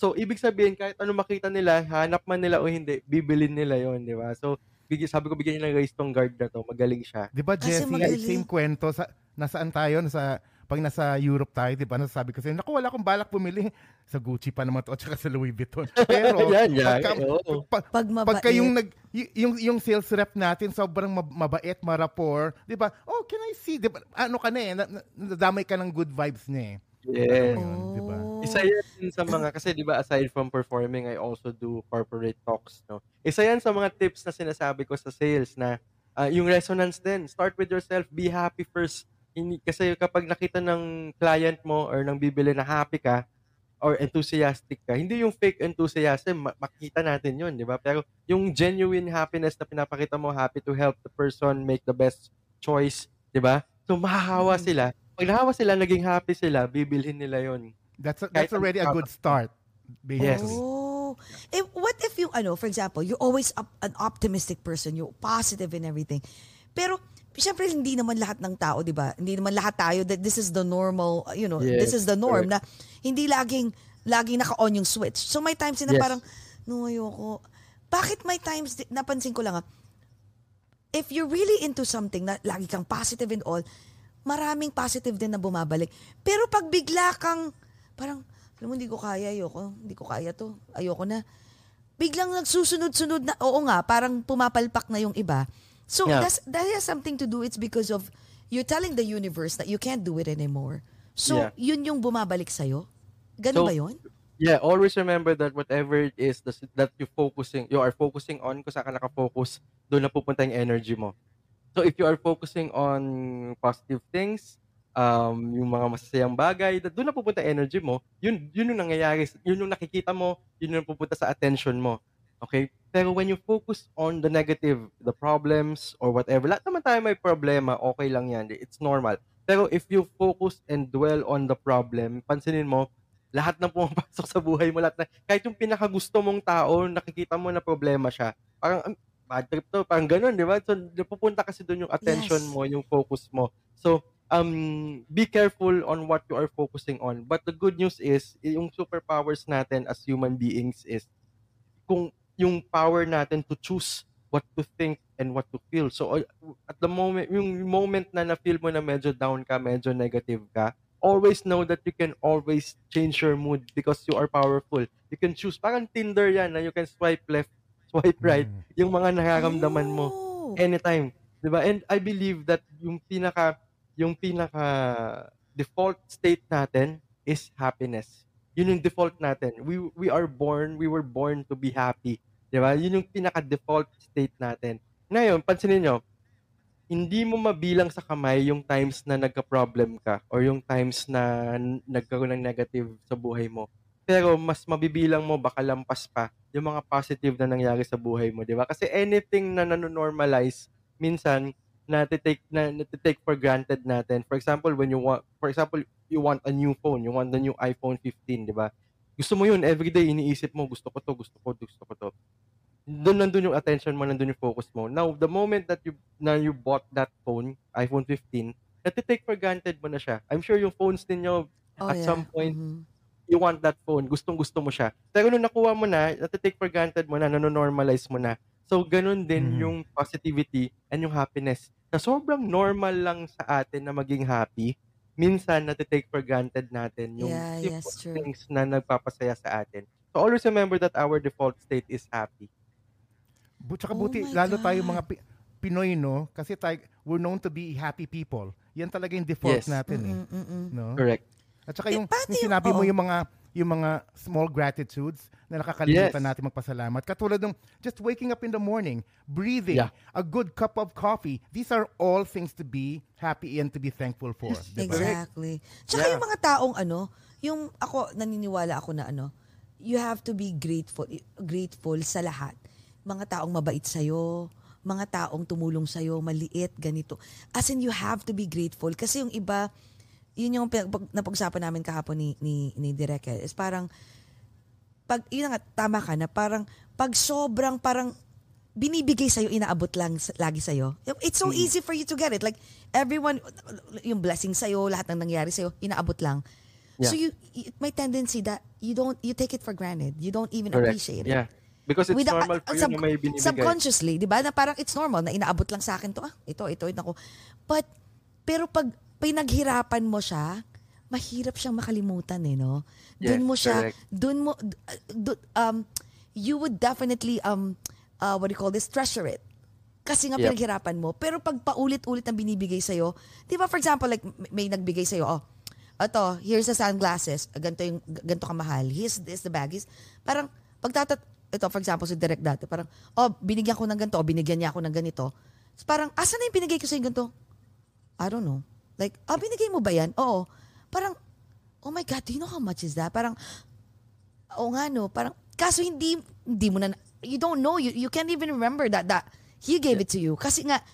So, ibig sabihin, kahit ano makita nila, hanap man nila o hindi, bibilin nila yon di ba? So, bigyan, sabi ko, bigyan niyo ng raise tong guard na to. Magaling siya. Di ba, magaling. same kwento, sa, nasaan tayo, nasa, pag nasa Europe tayo, di ba, nasabi ko sa'yo, naku, wala akong balak bumili. Sa Gucci pa naman to, at saka sa Louis Vuitton. Pero, Yan, yan. pagka, Oo. pa- Pag mabait. pagka yung, nag, yung, yung sales rep natin, sobrang mab- mabait, marapor, di ba, oh, can I see, di ba, ano ka na eh, na, na- nadamay ka ng good vibes niya eh. Yes. Ayun, di ba? Isa yan sa mga, kasi di ba aside from performing, I also do corporate talks, no? Isa yan sa mga tips na sinasabi ko sa sales na ah, yung resonance din. Start with yourself, be happy first. Hindi, kasi kapag nakita ng client mo or ng bibili na happy ka, or enthusiastic ka, hindi yung fake enthusiasm, ma- makita natin yun, di ba? Pero yung genuine happiness na pinapakita mo, happy to help the person make the best choice, di ba? So, mahahawa Mm. sila. Pag nahawa sila, naging happy sila, bibilhin nila yun. That's Kahit that's already a good start. Yes. Basically. Oh. Eh, what if you, ano, for example, you're always up, an optimistic person, you're positive and everything. Pero, syempre, hindi naman lahat ng tao, di ba? Hindi naman lahat tayo that this is the normal, you know, this is Yes, the norm correct. na hindi laging, laging naka-on yung switch. So, may times na Yes. parang, no, ayoko. Bakit may times, napansin ko lang ah, if you're really into something na lagi kang positive and all, maraming positive din na bumabalik. Pero pag bigla kang, parang, alam mo, hindi ko kaya, ayoko, hindi ko kaya to, ayoko na. Biglang nagsusunod-sunod na, oo nga, parang pumapalpak na yung iba. So, Yeah. that's, that has something to do, it's because of, you're telling the universe that you can't do it anymore. So, Yeah. yun yung bumabalik sa'yo? Ganun So, ba yun? Yeah, always remember that whatever it is that you focusing, you are focusing on, kung saan ka nakafocus, doon na pupunta yung energy mo. So if you are focusing on positive things, um, yung mga masasayang bagay, doon na pupunta energy mo, yun, yun yung nangyayari, yun yung nakikita mo, yun yung pupunta sa attention mo. Okay? Pero when you focus on the negative, the problems, or whatever, lahat naman tayo may problema, okay lang yan. It's normal. Pero if you focus and dwell on the problem, pansinin mo, lahat ng pumapasok sa buhay mo, lahat na, kahit yung pinakagusto mong tao, nakikita mo na problema siya. Parang, "Am, bad trip to, parang ganun, di ba? So, napupunta kasi doon yung attention Yes. mo, yung focus mo. So, um, be careful on what you are focusing on. But the good news is, yung superpowers natin as human beings is, kung yung power natin to choose what to think and what to feel. So, uh, at the moment, yung moment na na-feel mo na medyo down ka, medyo negative ka, always know that you can always change your mood because you are powerful. You can choose. Parang Tinder yan na you can swipe left, swipe right. Yung mga nararamdaman mo anytime, 'di ba? And I believe that yung pinaka yung pinaka default state natin is happiness. Yun yung default natin. We we are born, we were born to be happy, 'di ba? Yun yung pinaka default state natin. Ngayon, pansinin nyo, hindi mo mabilang sa kamay yung times na nagka-problem ka or yung times na nagkaroon ng negative sa buhay mo. Pero mas mabibilang mo baka lampas pa yung mga positive na nangyari sa buhay mo, di ba? Kasi anything na nanonormalize, minsan, natitake, na, natitake for granted natin. For example, when you want, for example, you want a new phone, you want the new iPhone 15, di ba? Gusto mo yun, everyday iniisip mo, gusto ko to, gusto ko, gusto ko to. Doon nandun yung attention mo, nandun yung focus mo. Now, the moment that you na you bought that phone, iPhone 15, natitake for granted mo na siya. I'm sure yung phones ninyo, Oh, at yeah. some point, Mhm. you want that phone, gustong gusto mo siya. Pero nung nakuha mo na, natitake for granted mo na, nanonormalize mo na. So, ganun din Mhm. yung positivity and yung happiness. Na sobrang normal lang sa atin na maging happy, minsan natitake for granted natin yung Yeah, simple yes, true. things na nagpapasaya sa atin. So, always remember that our default state is happy. Bu- Tsaka Oh buti, lalo God. tayo mga Pi- Pinoy, no? Kasi tayo, we're known to be happy people. Yan talaga yung default Yes. natin, eh. Mm, mm, mm. No? Correct. At saka Eh, yung, yung sinabi mo oo. yung mga yung mga small gratitudes na nakakalimutan Yes. natin magpasalamat. Katulad ng just waking up in the morning, breathing, Yeah. a good cup of coffee. These are all things to be happy and to be thankful for. diba? Exactly. Tsaka Yeah. yung mga taong ano, yung ako, naniniwala ako na ano, you have to be grateful grateful sa lahat. Mga taong mabait sa'yo, mga taong tumulong sa'yo, maliit, ganito. As in, you have to be grateful. Kasi yung iba, yun yung napag-usapan namin kahapon ni, ni, ni Direk, eh, is parang, pag, yun nga, tama ka na, parang, pag sobrang, parang, binibigay sa'yo, inaabot lang sa- lagi sa'yo. It's so easy for you to get it. Like, everyone, yung blessing sa'yo, lahat ng nangyari sa'yo, inaabot lang. So you, you, may tendency that you don't, you take it for granted. You don't even Correct. appreciate it. Yeah. Because it's Without- normal uh, for you sub- na may binibigay. Subconsciously, di ba? Na parang it's normal na inaabot lang sa akin to. Ah, ito, ito, ito ako. But, pero pag pinaghirapan mo siya, mahirap siyang makalimutan eh, no? Doon Yes, mo siya, correct. doon mo, d- d- um, you would definitely, um, uh, what do you call this, treasure it. Kasi nga Yep. pinaghirapan mo. Pero pag paulit-ulit ang binibigay sa'yo, di ba, for example, like, may nagbigay sa'yo, oh, Ito, here's the sunglasses. Ganito yung, ganito kamahal. Here's this, the bag. Here's, parang, pagtatat, ito, for example, si Direk dati, parang, oh, binigyan ko ng ganito, o binigyan niya ako ng ganito. So, parang, asa na yung binigay ko sa ganito? I don't know. Like, ah, binigay mo ba yan? Oo. Parang, oh my God, do you know how much is that? Parang, oo nga no, parang, kaso hindi, hindi mo na, you don't know, you, you can't even remember that, that he gave it to you. Kasi nga,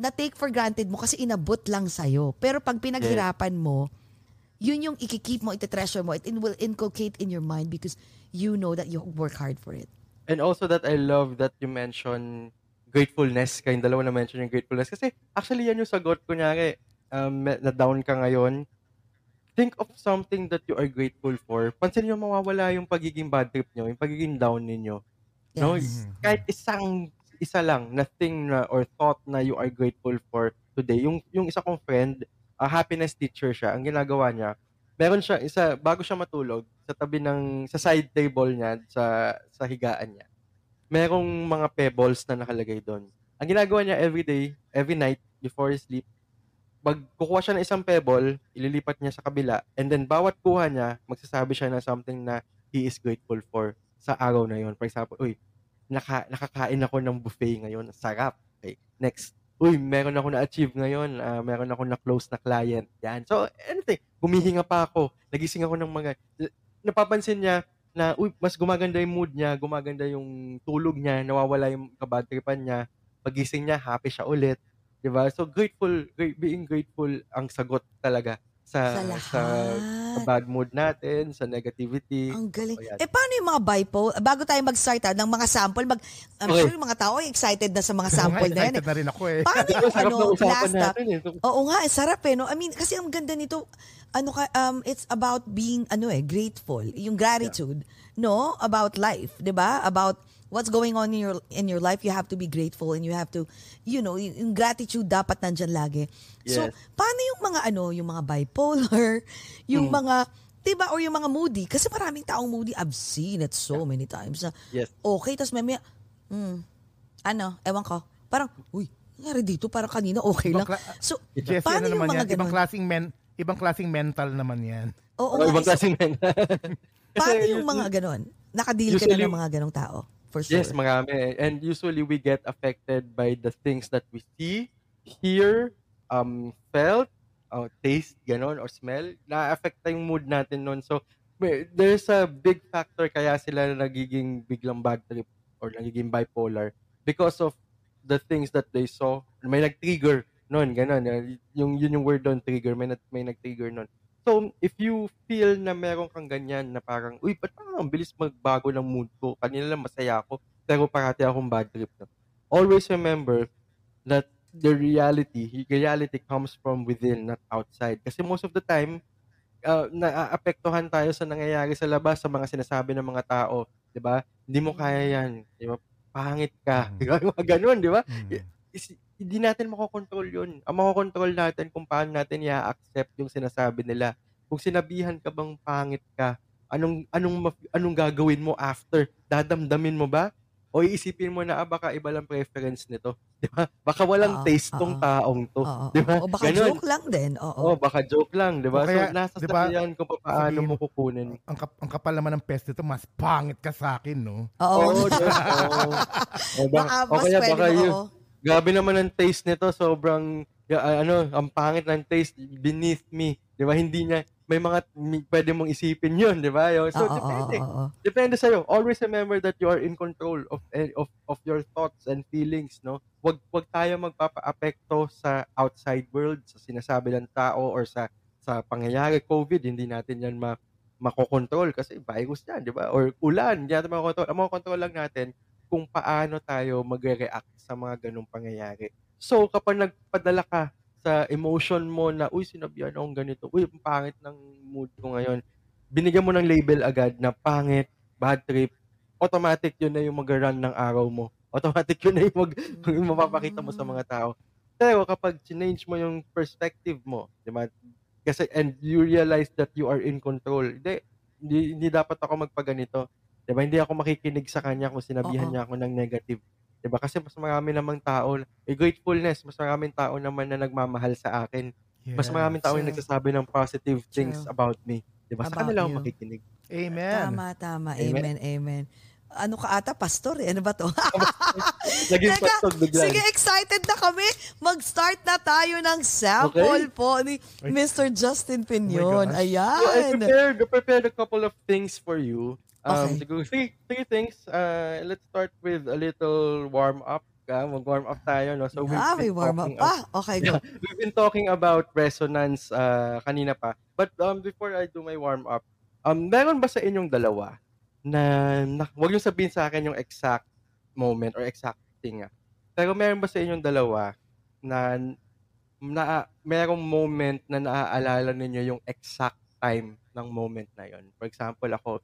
na-take for granted mo kasi inabot lang sa'yo. Pero pag pinaghirapan mo, yun yung ikikip mo, iti-treasure mo, it will inculcate in your mind because you know that you work hard for it. And also that I love that you mention gratefulness. Kayong dalawa na mention yung gratefulness. Kasi actually yan yung sagot. Kunyari, um, na down ka ngayon, think of something that you are grateful for. Pansin nyo mawawala yung pagiging bad trip nyo, yung pagiging down ninyo. No? Yes. Kahit isang isa lang na thing na or thought na you are grateful for today. Yung yung isa kong friend, a happiness teacher siya. Ang ginagawa niya, meron siya isa bago siya matulog sa tabi ng sa side table niya sa sa higaan niya. Merong mga pebbles na nakalagay doon. Ang ginagawa niya every day, every night before he sleep, pag siya ng isang pebble, ililipat niya sa kabila, and then bawat kuha niya, magsasabi siya na something na he is grateful for sa araw na yon. For example, uy, naka, nakakain ako ng buffet ngayon. Sarap. Okay. Next. Uy, meron ako na-achieve ngayon. ah, meron ako na-close na client. Yan. So, anything. Gumihinga pa ako. Nagising ako ng mga... Napapansin niya na, uy, mas gumaganda yung mood niya, gumaganda yung tulog niya, nawawala yung kabadripan niya. Pagising niya, happy siya ulit. 'Di ba? So, grateful, great, being grateful ang sagot talaga sa, Sa sa, lahat. sa bad mood natin, sa negativity. Ang galing. O, yan. Eh, paano yung mga bipolar? Bago tayo mag-start ah, ng mga sample, mag, I'm Okay. sure yung mga tao ay excited na sa mga sample na yan. excited na rin ako eh. Paano yung sarap ano, last up? natin eh. So, Oo nga, eh, sarap eh, no? I mean, kasi ang ganda nito, ano ka, um, it's about being, ano eh, grateful. Yung gratitude, no? About life, di ba? About what's going on in your in your life, you have to be grateful and you have to, you know, yung, gratitude dapat nandyan lagi. So, Yes. paano yung mga, ano, yung mga bipolar, yung Hmm. mga, di ba, or yung mga moody? Kasi maraming taong moody, I've seen it so many times na, Yes. okay, tapos may, may hmm, ano, ewan ko, parang, uy, nangyari dito, parang kanina okay lang. Ibang kla- So, Jesse, paano ano yung mga yan? Ibang klaseng men, ibang klaseng mental naman yan. Oo Oh, ibang is- klaseng men. paano yung mga ganun? Nakadil ka na ng mga ganong tao? For sure. Yes, marami. And usually we get affected by the things that we see, hear, um, felt, uh, taste, ganon, or smell. Na-affect yung mood natin nun. So, there's a big factor kaya sila nagiging biglang bad trip or nagiging bipolar because of the things that they saw. May nag-trigger nun, ganon. Yung, yun yung word doon, trigger. May, nag- may nag-trigger nun. So, if you feel na meron kang ganyan na parang, uy, ba't parang ang bilis magbago ng mood ko? Kanina lang masaya ako, pero parati akong bad trip na. Always remember that the reality, reality comes from within, not outside. Kasi most of the time, uh, naaapektuhan tayo sa nangyayari sa labas, sa mga sinasabi ng mga tao, di ba? Hindi mo kaya yan, di ba? Pangit ka, Mm. di ba? Mga ganun, di ba? Mm. Hindi natin makokontrol yun. Ang makokontrol natin kung paano natin i-accept yung sinasabi nila. Kung sinabihan ka bang pangit ka, anong anong anong gagawin mo after? Dadamdamin mo ba? O iisipin mo na ah, baka iba lang preference nito, 'di ba? Baka walang taste tong oo. taong to, Oo, 'di ba? O baka Ganun. joke lang din. Oo. Oh, baka joke lang, 'di O ba? kaya, so nasa di sa kung paano mo kukunin. Ang, kap- ang kapal naman ng pest nito, mas pangit ka sa akin, no? Oo. Oo, Diyos ko. O ba- baka o kaya baka yun. Grabe naman ang taste nito, sobrang ah, ano, ang pangit ng taste beneath me, 'di ba? Hindi niya may mga pwede mong isipin 'yun, 'di ba? So oo, depende. oo, oo. Depende sa. Always remember that you are in control of eh, of of your thoughts and feelings, no? Wag wag tayo magpapa-apekto sa outside world, sa sinasabi ng tao or sa sa pangyayari COVID, hindi natin 'yan ma makokontrol kasi virus 'yan, 'di ba? Or ulan, hindi natin makokontrol. Ang makokontrol lang natin kung paano tayo magre-react sa mga ganong pangyayari. So, kapag nagpadala ka sa emotion mo na, uy, sinabihan akong ganito, uy, ang pangit ng mood ko ngayon, binigyan mo ng label agad na pangit, bad trip, automatic yun na yung mag-run ng araw mo. Automatic yun na yung, mag, yung mapapakita mo sa mga tao. Pero kapag change mo yung perspective mo, di ba? Kasi, and you realize that you are in control. Hindi, hindi, hindi dapat ako magpaganito. Di ba? Hindi ako makikinig sa kanya kung Oo. sinabihan niya ako ng negative. Di ba? Kasi mas marami namang tao, eh, gratefulness, mas maraming tao naman na nagmamahal sa akin. Mas maraming tao yung True. nagsasabi ng positive things True. about me. Diba? Sa About kanila ako you. makikinig. Amen. Tama, tama. Amen. Amen, amen. Ano ka ata, pastor eh? Ano ba to? Naging Teka, pastog bigla. sige, excited na kami. Mag-start na tayo ng sample Okay. po ni Mr. Justin Pinion. gosh. So, I Ayan. prepared, I prepared a couple of things for you. Um, Okay. siguro three, three things. Uh, let's start with a little warm up. Uh, mag-warm up tayo. No? So we've ah, been may warm up pa. Okay, go. We've been talking about resonance uh, kanina pa. But um, before I do my warm up, um, meron ba sa inyong dalawa na, na wag yung sabihin sa akin yung exact moment or exact thing ah. Pero meron ba sa inyong dalawa na na merong moment na naaalala ninyo yung exact time ng moment na yon. For example, ako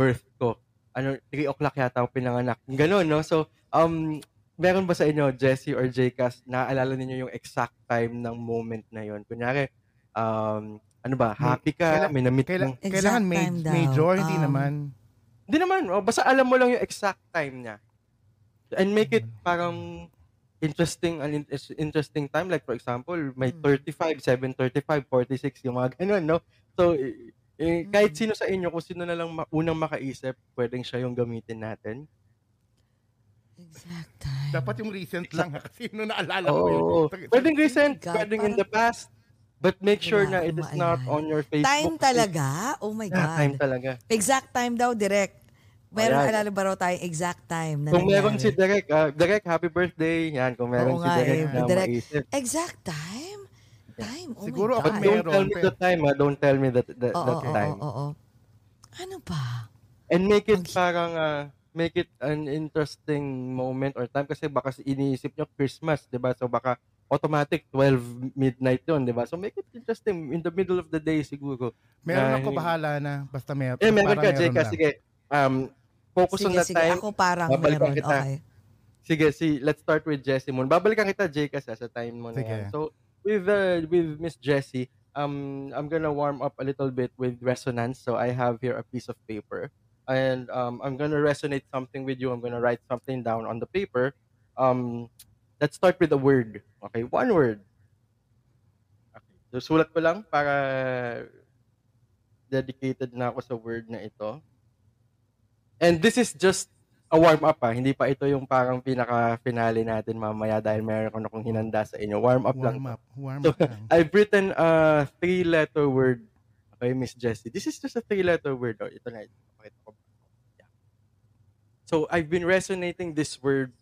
birth ko. Ano, 3 o'clock yata ako pinanganak. Ganun, no? So, um, meron ba sa inyo, Jesse or Jcas, naaalala ninyo yung exact time ng moment na yon? Kunyari, um, ano ba, May- happy ka, kaila- may na-meet Kaila- ng... Exact kailangan ma- time daw. major, hindi Um, naman. Hindi naman, oh, basta alam mo lang yung exact time niya. And make it parang interesting, an in- interesting time. Like, for example, may Mm. 35, 735, 46, yung mga ganun, no? So, eh, eh, kahit sino sa inyo, kung sino na lang ma- unang makaisip, pwedeng siya yung gamitin natin. Exact time. Dapat yung recent lang ha, kasi nung naalala ko yun. Oo. Pwedeng recent, God, pwedeng in the past, but make sure Wala na it akong is not maalala. on your Facebook. Time talaga? Oh my Yeah, time God. talaga. Exact time daw, direct. Meron Ayan. alala ba raw tayong exact time na Kung meron si nangyari? Derek, ah, Derek, happy birthday. Yan, kung meron Oo si nga Derek eh, na maisip. Exact time? Time? Oh Siguro my ako. But don't meron, tell me the time, ha? Don't tell me that, that, Oo, that oo, time. oo, oo. Ano ba? And make it Ang- parang, ah, make it an interesting moment or time kasi baka iniisip nyo Christmas, di ba? So baka automatic 12 midnight yun, di ba? So make it interesting in the middle of the day siguro. Meron Ah, ako bahala na. Basta mer- Eh, meron ka, meron Jeka. lang. Sige. Um, focus on Sige, the sige. time. Ako parang Babalikan meron. kita. Okay. Sige, si let's start with Jessie Moon. Babalikan kita, Jeka, sa, sa time mo na Sige. yan. So, with uh, with Miss Jessie, um, I'm gonna warm up a little bit with resonance. So, I have here a piece of paper. And um, I'm gonna resonate something with you. I'm gonna write something down on the paper. Um, let's start with a word. Okay, one word. Okay. So, sulat ko lang para dedicated na ako sa word na ito. And this is just a warm up ah. Hindi pa ito yung parang pinaka-finale natin mamaya dahil meron ko na kong hinanda sa inyo. Warm up lang. Warm up. Warm So, up lang. I've written a three-letter word. Okay, Miss Jessie. This is just a three-letter word. Oh, ito na. Pakita ko. Yeah. So, I've been resonating this word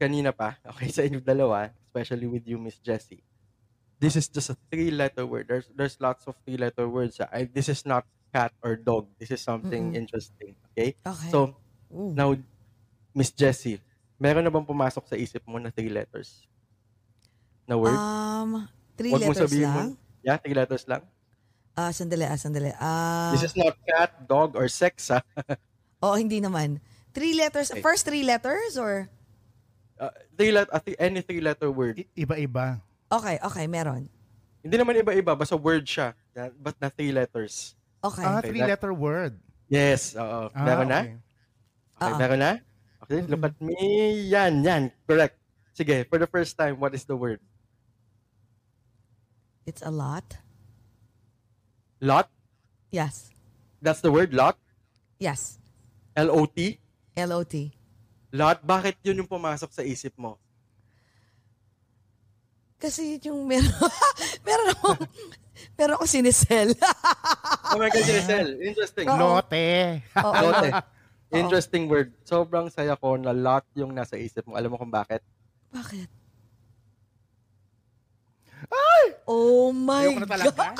kanina pa. Okay, sa inyo dalawa. Especially with you, Miss Jessie. This is just a three-letter word. There's there's lots of three-letter words. ah. I, this is not cat or dog. This is something Mm-mm. interesting. Okay? Okay. So, Ooh. Now, Miss Jessie, meron na bang pumasok sa isip mo na three letters? Na word? Um, three Huwag mo letters sabihin lang. mo. yeah, three letters lang. Ah, sandali, ah, sandali. Ah, This is not cat, dog, or sex, ha? oh, hindi naman. Three letters, Okay. first three letters or? Uh, three let, uh, any three-letter word. I- Iba-iba. Okay, okay, meron. Hindi naman iba-iba, basta word siya. But na three letters. Okay. Ah, Okay, three-letter word. Yes, oo. Ah, meron na? Okay. Oo. meron na? Okay, look at me. Yan, yan. Correct. Sige, for the first time, what is the word? It's a lot. Lot? Yes. That's the word, lot? Yes. L-O-T? L-O-T. Lot? Bakit yun yung pumasok sa isip mo? Kasi yung meron, meron ako, meron ako sinisel. Oh my God, Giselle. Interesting. Oo. Lote. Oo. Lote. Interesting word. Sobrang saya ko na lot yung nasa isip mo. Alam mo kung bakit? Bakit? Oh my Ayoko na talaga. God.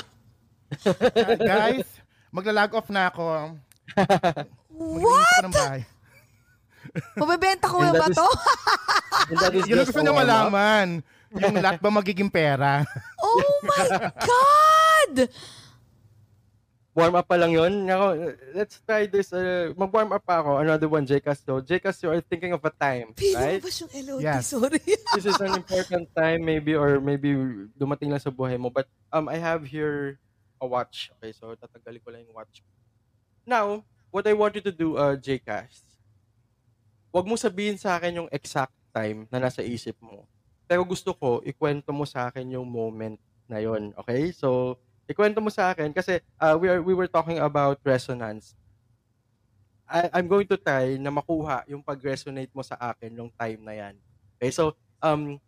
Ah, guys, magla-log off na ako. Maglilinis What? ako ng bahay. Mabebenta ko And ba that is- to? And that is Yun ang just gusto niya warm-up. malaman. Yung lot ba magiging pera? Oh my God! Warm up pa lang yun. Ako, let's try this. Uh, mag-warm up pa ako. Another one, Jcas. So, Jcas, you are thinking of a time, Pino right? ba yung LOT? Yes. Sorry. This is an important time maybe or maybe dumating lang sa buhay mo. But um, I have here a watch. Okay, so tatagalin ko lang yung watch. Now, what I want you to do, uh, Jcas, wag mo sabihin sa akin yung exact time na nasa isip mo. Pero gusto ko, ikwento mo sa akin yung moment na yon. Okay? So, ikwento mo sa akin kasi uh, we are we were talking about resonance. I, I'm going to try na makuha yung pag-resonate mo sa akin nung time na yan. Okay? So, um,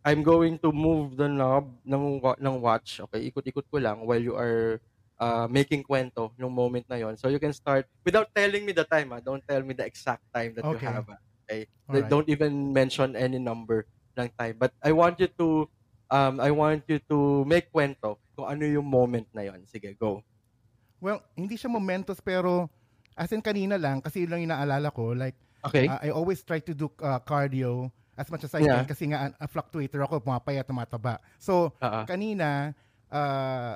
I'm going to move the knob ng, ng watch. Okay? Ikot-ikot ko lang while you are uh, making kwento nung moment na yon. So, you can start without telling me the time. Ah. Don't tell me the exact time that you Okay. have. ah. Okay? Alright. Don't even mention any number ng time. But I want you to um I want you to make kwento kung ano yung moment na yon. Sige, go. Well, hindi siya momentous pero as in kanina lang kasi yun lang yung naalala ko like Okay? uh, I always try to do uh, cardio as much as I Yeah. can kasi nga a fluctuator ako, pumapaya, tumataba. So, ah. kanina uh,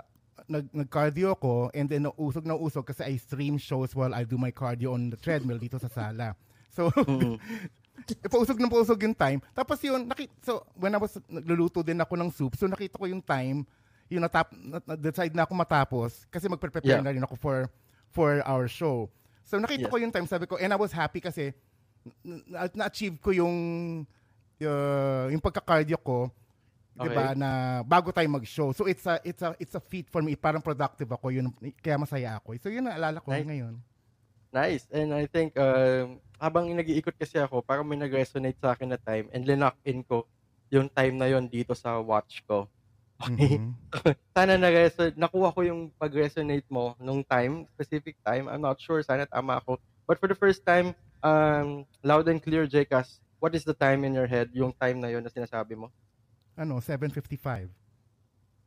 nag nag-cardio ko and then usog na usog kasi I stream shows while I do my cardio on the treadmill dito sa sala. So, Mm-mm. pausog na pausog yung time. Tapos yun, nakita, so when I was nagluluto din ako ng soup, so nakita ko yung time, yung natap, na, na- decide na ako matapos kasi magpe-prepare Yeah. na rin ako for for our show. So nakita Yes. ko yung time, sabi ko, and I was happy kasi na, na-achieve ko yung uh, yung pagka-cardio ko, 'di ba, Okay. na bago tayo mag-show. So it's a it's a it's a feat for me, parang productive ako, yun kaya masaya ako. So yun ang alala ko Nice. ngayon. Nice. And I think um, habang nag-iikot kasi ako, parang may nag-resonate sa akin na time and linock in ko yung time na yon dito sa watch ko. Okay? Mhm. Sana na nakuha ko yung pag-resonate mo nung time, specific time. I'm not sure. Sana tama ako. But for the first time, um, loud and clear, Jcas, what is the time in your head, yung time na yon na sinasabi mo? Ano, 7:55.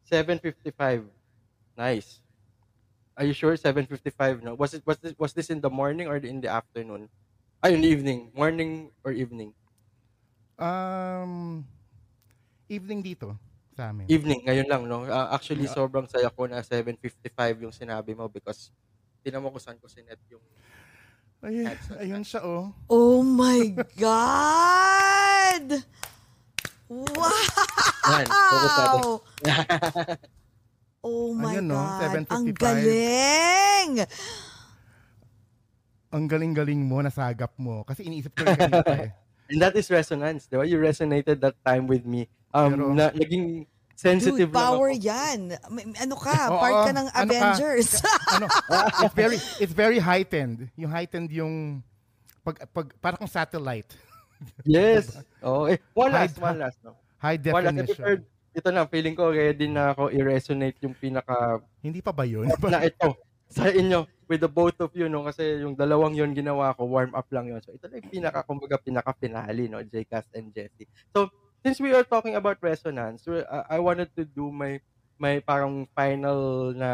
7:55. Nice. Are you sure 7:55 no? Was it was this was this in the morning or in the afternoon? Ay, in the evening. Morning or evening? Um, evening dito sa amin. Evening, ngayon lang, no? Ah, actually, Yeah. sobrang saya ko na 7:55 yung sinabi mo because tinan mo kung saan ko sinet yung Ay, ayun siya, oh. Oh my God! Wow! Yan, focus natin. Oh my Ayun, no? God. Ang 7:55. galing! Ang galing-galing mo, nasagap mo. Kasi iniisip ko rin kanina eh. And that is resonance, di ba? You resonated that time with me. Um, Pero- na, naging sensitive Dude, power lang ako. yan. Ano ka? Oo, part ka ng ano ka? Avengers. ano, it's very it's very heightened. Yung heightened yung pag, pag para kang satellite. Yes. Oh, eh, one last, one last. No? High One last. definition. Ito na, feeling ko ready na ako i-resonate yung pinaka Hindi pa ba yun? na ito. Sa inyo with the both of you no? Kasi yung dalawang yon ginawa ko warm up lang yon so ito na yung pinaka kumbaga pinaka finale no Jcast and Jessie so since we are talking about resonance I I wanted to do my my parang final na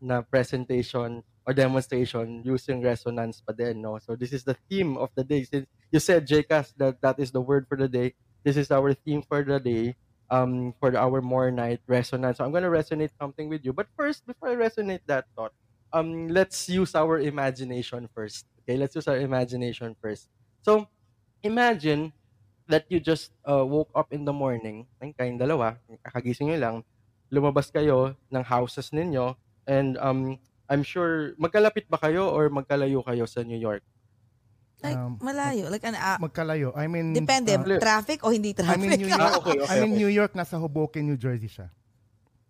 na presentation or demonstration using resonance pa din no? So this is the theme of the day. Since you said Jcast that that is the word for the day this is our theme for the day um for our more night resonance so I'm gonna resonate something with you but first before I resonate that thought um let's use our imagination first. Okay, let's use our imagination first. So, imagine that you just uh, woke up in the morning, ay kayong dalawa, kakagising nyo lang, lumabas kayo ng houses ninyo, and um, I'm sure, magkalapit ba kayo or magkalayo kayo sa New York? Like, Um, malayo. Like, an, ah, Magkalayo. I mean, depende. uh, traffic o hindi traffic? in New York. Ah, okay, okay, in okay. New York, nasa Hoboken, New Jersey siya.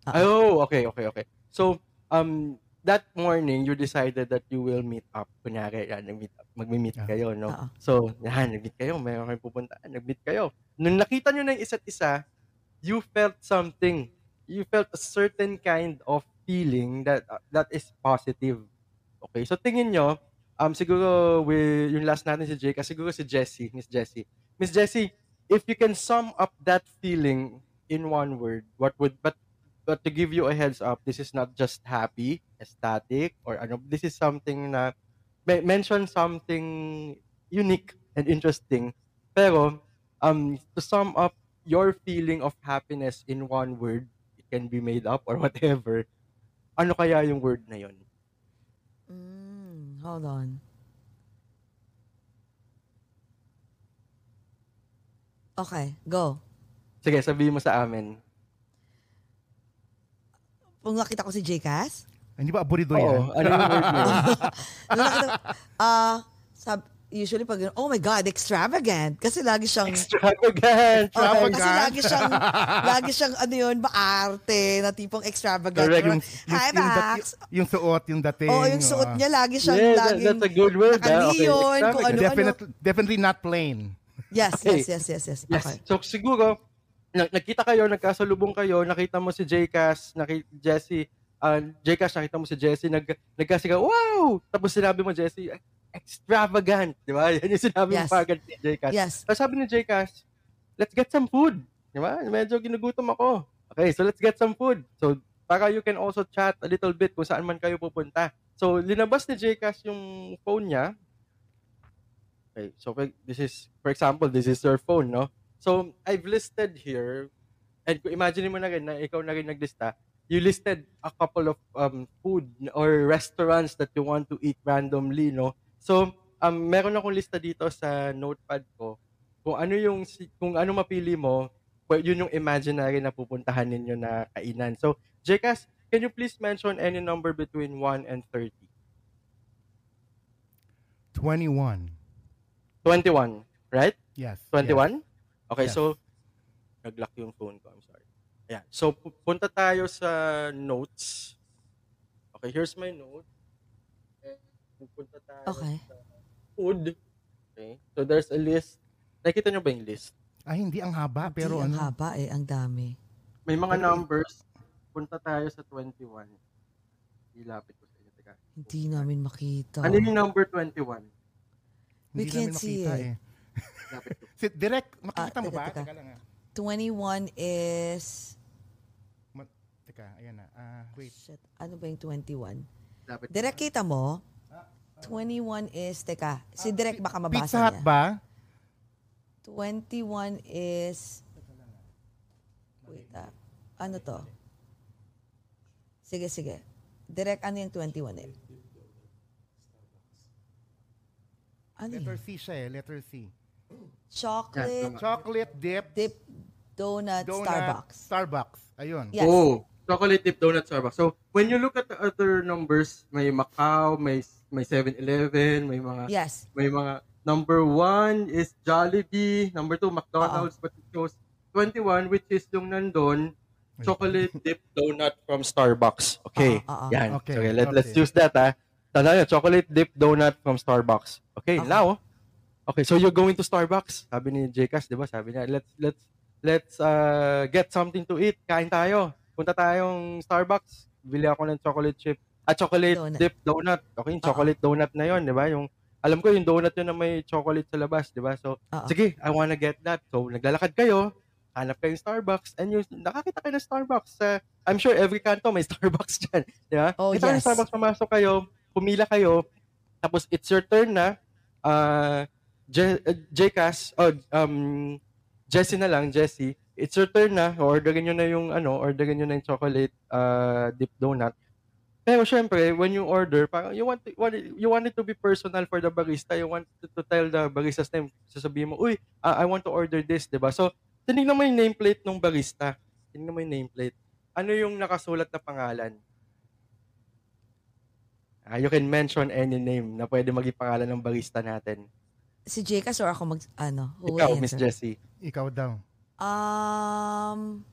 Ah. Oh, okay, okay, okay. So, um, that morning, you decided that you will meet up. Kunyari, yan, nag-meet up, magmi-meet Ah. kayo, no? Oo. So, yan, nag-meet kayo, mayroon kayong pupuntaan, nag-meet kayo. Nung nakita nyo na yung isa't isa, you felt something. You felt a certain kind of feeling that uh, that is positive. Okay, so tingin nyo, um, siguro with, yung last natin si Jake, siguro si Jessie, Miss Jessie. Miss Jessie, if you can sum up that feeling in one word, what would, but but to give you a heads up, this is not just happy, ecstatic, or ano, this is something na, mention something unique and interesting. Pero, um, to sum up your feeling of happiness in one word, it can be made up or whatever, ano kaya yung word na yun? Mm, hold on. Okay, go. Sige, sabihin mo sa amin. Kung nakita ko si Jcas, Hindi ba aburido Oo, yan? ano yung word yun? Nung nakita, ah, sab, usually pag, oh my God, extravagant. Kasi lagi siyang, Extravagant. Okay, kasi Extravagant. lagi siyang, lagi siyang, ano yun, maarte na tipong extravagant. Correct. Yung, Hi, yung, yung, Max. dati- yung suot, yung dating. Oo, yung suot oo. niya, lagi siyang, Yeah, that- laging that's a good word, ah. Okay, kung extravagant. ano-ano. Definitely, definitely not plain. Yes, Okay. yes, yes, yes, yes. Yes. Okay. So siguro, na- nakita kayo, nagkasalubong kayo, nakita mo si Jcas, nakita Jessie, uh, Jcas, nakita mo si Jessie, nag, nagkasigaw, wow! Tapos sinabi mo, Jessie, extravagant, di ba? Yan yung sinabi Yes. mo kagad ni Jcas. Yes. Tapos sabi ni Jcas, let's get some food. Di ba? Medyo ginugutom ako. Okay, so let's get some food. So, para you can also chat a little bit kung saan man kayo pupunta. So, linabas ni Jcas yung phone niya. Okay, so for- this is, for example, this is your phone, no? So, I've listed here, and imagine mo na rin na ikaw na rin naglista, you listed a couple of um, food or restaurants that you want to eat randomly, no? So, um, meron akong lista dito sa notepad ko. Kung ano yung, kung ano mapili mo, well, yun yung imaginary na pupuntahan ninyo na kainan. So, Jcas, can you please mention any number between 1 and 30? 21. 21, right? Yes. 21? Okay, Yes. so nag-lock yung phone ko. I'm sorry. Ayan. So pu- punta tayo sa notes. Okay, here's my note. And pupunta tayo Okay. sa food. Okay. So there's a list. Nakita nyo ba yung list? Ay, hindi ang haba, pero Hindi, ano. ang haba eh, ang dami. May mga numbers. Punta tayo sa 21. Ilapit ko sa inyo. Teka. Hindi namin makita. Ano yung number 21? We Hindi can't namin see makita it. eh. Ilapit ko. Si, direct, makikita Ah, mo teka, ba? teka. Teka lang ah. 21 is... Teka, ayan na. Ah, wait. Shit, ano ba yung 21? Ilapit ko. Direk kita mo? 21 is, teka, si Direk baka mabasa Pizza Hut niya. ba? 21 is, wait ah, ano to? Sige, sige. Direk, ano yung 21 eh? Ano Letter yun? C siya eh. Letter C. Chocolate, Chocolate dip, dip, donut, donut, Starbucks. Starbucks. Ayun. Yes. Oh, chocolate dip donut Starbucks. So, when you look at the other numbers, may Macau, may may 7-Eleven, may mga Yes. may mga number one is Jollibee, number two McDonald's, but it shows 21 which is yung nandun chocolate dip donut from Starbucks. Okay. Ah, ah, ah. Yan. Okay, Okay, let, let's okay. use that ah. Tanda nyo, chocolate dip donut from Starbucks. Okay, Okay. now Okay, so you're going to Starbucks. Sabi ni Jcas, 'di ba? Sabi niya, let's let's let's uh, get something to eat. Kain tayo. Punta tayong Starbucks. Bili ako ng chocolate chip. Ah, chocolate Donut. dip donut. Okay, yung chocolate donut na 'yon, 'di ba? Yung alam ko yung donut yun na may chocolate sa labas, 'di ba? So, Oo. sige, I wanna get that. So, naglalakad kayo, hanap kayong Starbucks, and yung nakakita kayo ng Starbucks. sa I'm sure every kanto may Starbucks dyan. Di ba? Oh, Kita kayo yes. Starbucks, pumasok kayo, pumila kayo, tapos it's your turn na, uh, Je- uh, Jcas, oh, um, Jessie na lang, Jessie, it's your turn na, orderin nyo na yung, ano, orderin nyo na yung chocolate uh, dip donut. Pero syempre, when you order, parang you want, to, you want it to be personal for the barista. You want to, to tell the barista's name. Sasabihin mo, uy, ah, I want to order this, di ba? So, tinignan mo yung nameplate ng barista. Tinignan mo yung nameplate. Ano yung nakasulat na pangalan? Ah, you can mention any name na pwede maging pangalan ng barista natin. Si Jcas or ako mag, ano, who Ikaw, Miss? Jessie. Ikaw daw. Um,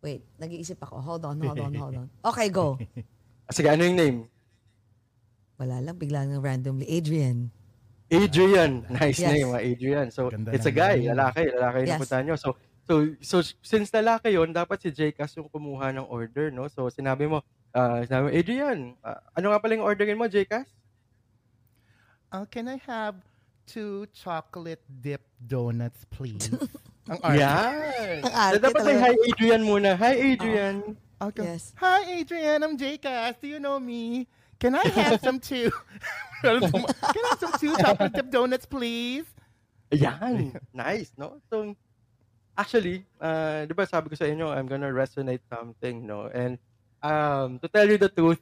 wait, nag-iisip ako. Hold on, hold on, hold on. Okay, go. Sige, ano yung name? Wala lang, bigla nang randomly. Adrian. Adrian. Nice Yes. name, ah, Adrian. So, Ganda it's a ng guy, name. lalaki, lalaki yung Yes. napuntahan nyo. So, so, so, since lalaki yon dapat si Jcas yung kumuha ng order, no? So, sinabi mo, ah, sinabi mo, Adrian, ah, ano nga pala yung orderin mo, Jcas? Uh, can I have two chocolate dip donuts, please? Ang arte. Yan! Ang arte dapat may talaga. hi, Adrian muna. Hi, Adrian! Okay. Yes. Hi, Adrian. I'm Jcas. Do you know me? Can I have some two? Can I have some two chocolate dip donuts, please? Ayan. nice, no? So, actually, uh, di ba sabi ko sa inyo, I'm gonna resonate something, no? And um, to tell you the truth,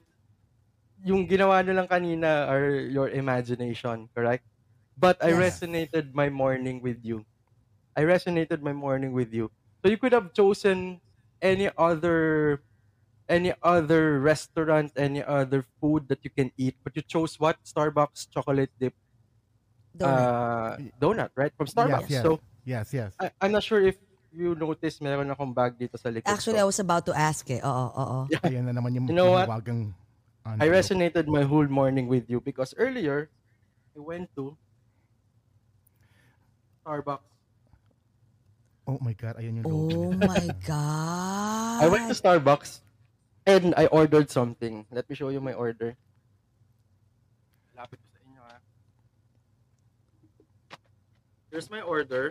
yung ginawa nyo lang kanina are your imagination, correct? But I Yes. resonated my morning with you. I resonated my morning with you. So you could have chosen any other any other restaurant, any other food that you can eat, but you chose what? Starbucks chocolate dip uh, donut, right? From Starbucks. yes. So, Yes, yes. I, I'm not sure if you noticed meron akong bag dito sa likod Actually, I was about to ask eh. Oo, oo. Ayan na naman yung You know what? mahiwagang I resonated my whole morning with you because earlier, I went to Starbucks. Oh my God, ayan yung Oh logo. my God. I went to Starbucks and I ordered something. Let me show you my order. Lapit ko sa inyo ha. Here's my order.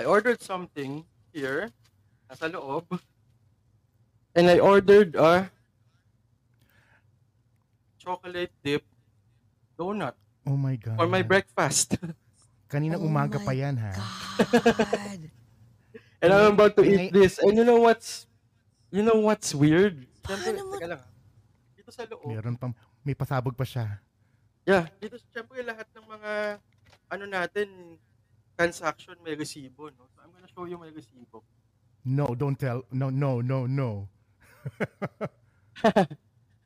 I ordered something here, nasa loob. And I ordered a chocolate dip donut Oh my God. for my breakfast. Kaninang Oh umaga my pa yan, ha? God. and I'm about to eat this. And you know what's you know what's weird? Siyempre, Paano mo- teka lang. ah. Dito sa loob. Meron pang, may pasabog pa siya. Yeah, dito syempre lahat ng mga ano natin transaction may resibo, no? So I'm gonna show you my resibo. No, don't tell. No, no, no, no.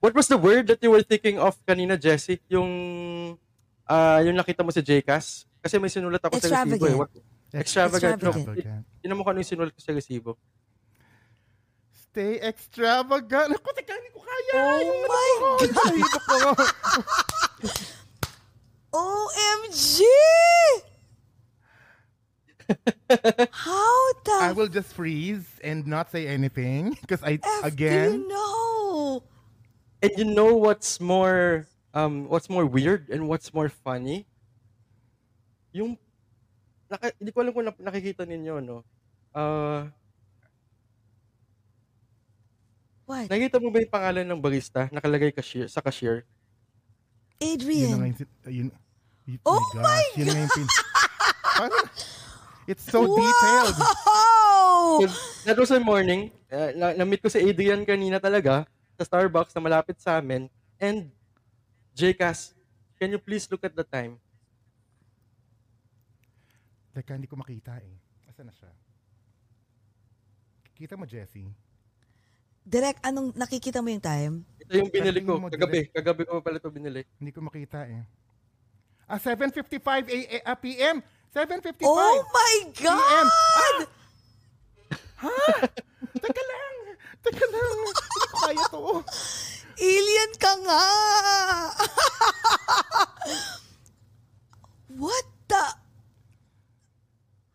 What was the word that you were thinking of kanina, Jessie? Yung ah yung nakita mo sa JCAS? Kasi may sinulat ako sa resibo eh. Extravagant. What, extravagant. No, Extravagant. Tinan mo kung ano yung sinulat ko sa resibo. Stay extravagant. Ako, teka, hindi ko kaya. Oh Yung ano my God. OMG! How the I will just freeze and not say anything because I, F do again, you know? And you know what's more um what's more weird and what's more funny? Yung naka, hindi ko alam kung nakikita ninyo no. Ah, What? nakita mo ba yung pangalan ng barista nakalagay cashier sa cashier? yun na nga Adrian. yung, sit- yun, yun, Oh my my gosh, yun na yung pin, it's so detailed. Wow! So, that was the morning. Uh, na- na-meet ko si Adrian kanina talaga sa Starbucks na malapit sa amin. And JCAS, can you please look at the time? Teka, hindi ko makita eh. Asa na siya? Kita mo, Jessie? Direk, anong nakikita mo yung time? Ito yung binili ko mo, kagabi. Kagabi ko pa pala ito binili. Hindi ko makita eh. Ah, 7.55 a, a, ah, p.m. 7.55 Oh my p.m. God! Ah! Ha? Teka lang. Teka lang. Hindi ko kaya to. Alien ka nga! What the?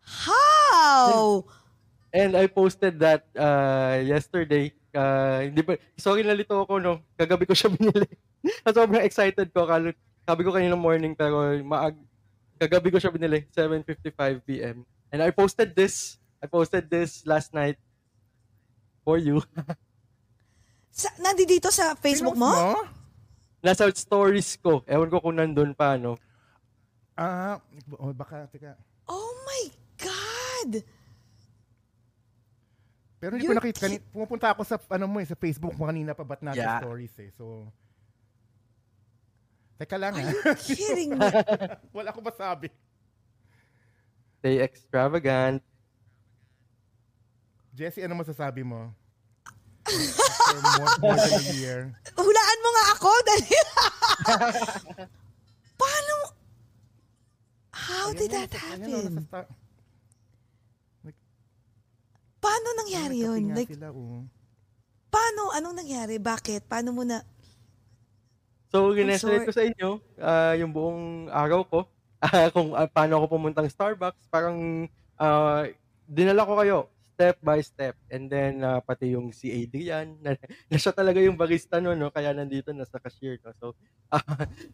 How? And I posted that uh, yesterday. Uh, hindi ba, sorry nalito ako, no? Kagabi ko siya binili. Sobrang excited ko. Kalo, sabi ko kanina morning, pero maag, kagabi ko siya binili. 7.55 p.m. And I posted this. I posted this last night for you. Sa, nandito sa Facebook Pinost mo? Nasa stories ko. Ewan ko kung nandun pa, no? Ah, oh, baka, teka. Oh my God! Pero hindi ko You're nakita. Kani, pumupunta ako sa, ano mo eh, sa Facebook mo kanina pa ba't natin Yeah. stories eh. So, teka lang Are ha. you kidding me? Wala ko masabi. Stay extravagant. Jessie, ano masasabi mo? After more, more than a year. Hulaan mo nga ako. Dali. Paano? How did that happen? nasa sta- Paano nangyari yun? Like, sila, oh. paano? Anong nangyari? Bakit? Paano mo na? So, sorry. ko sa inyo ah, yung buong araw ko. ah, kung ah, paano ako pumuntang Starbucks. Parang ah, dinala ko kayo step by step. And then, ah, pati yung si Adrian, na, na siya talaga yung barista no, no? Kaya nandito, nasa cashier. No? So, ah,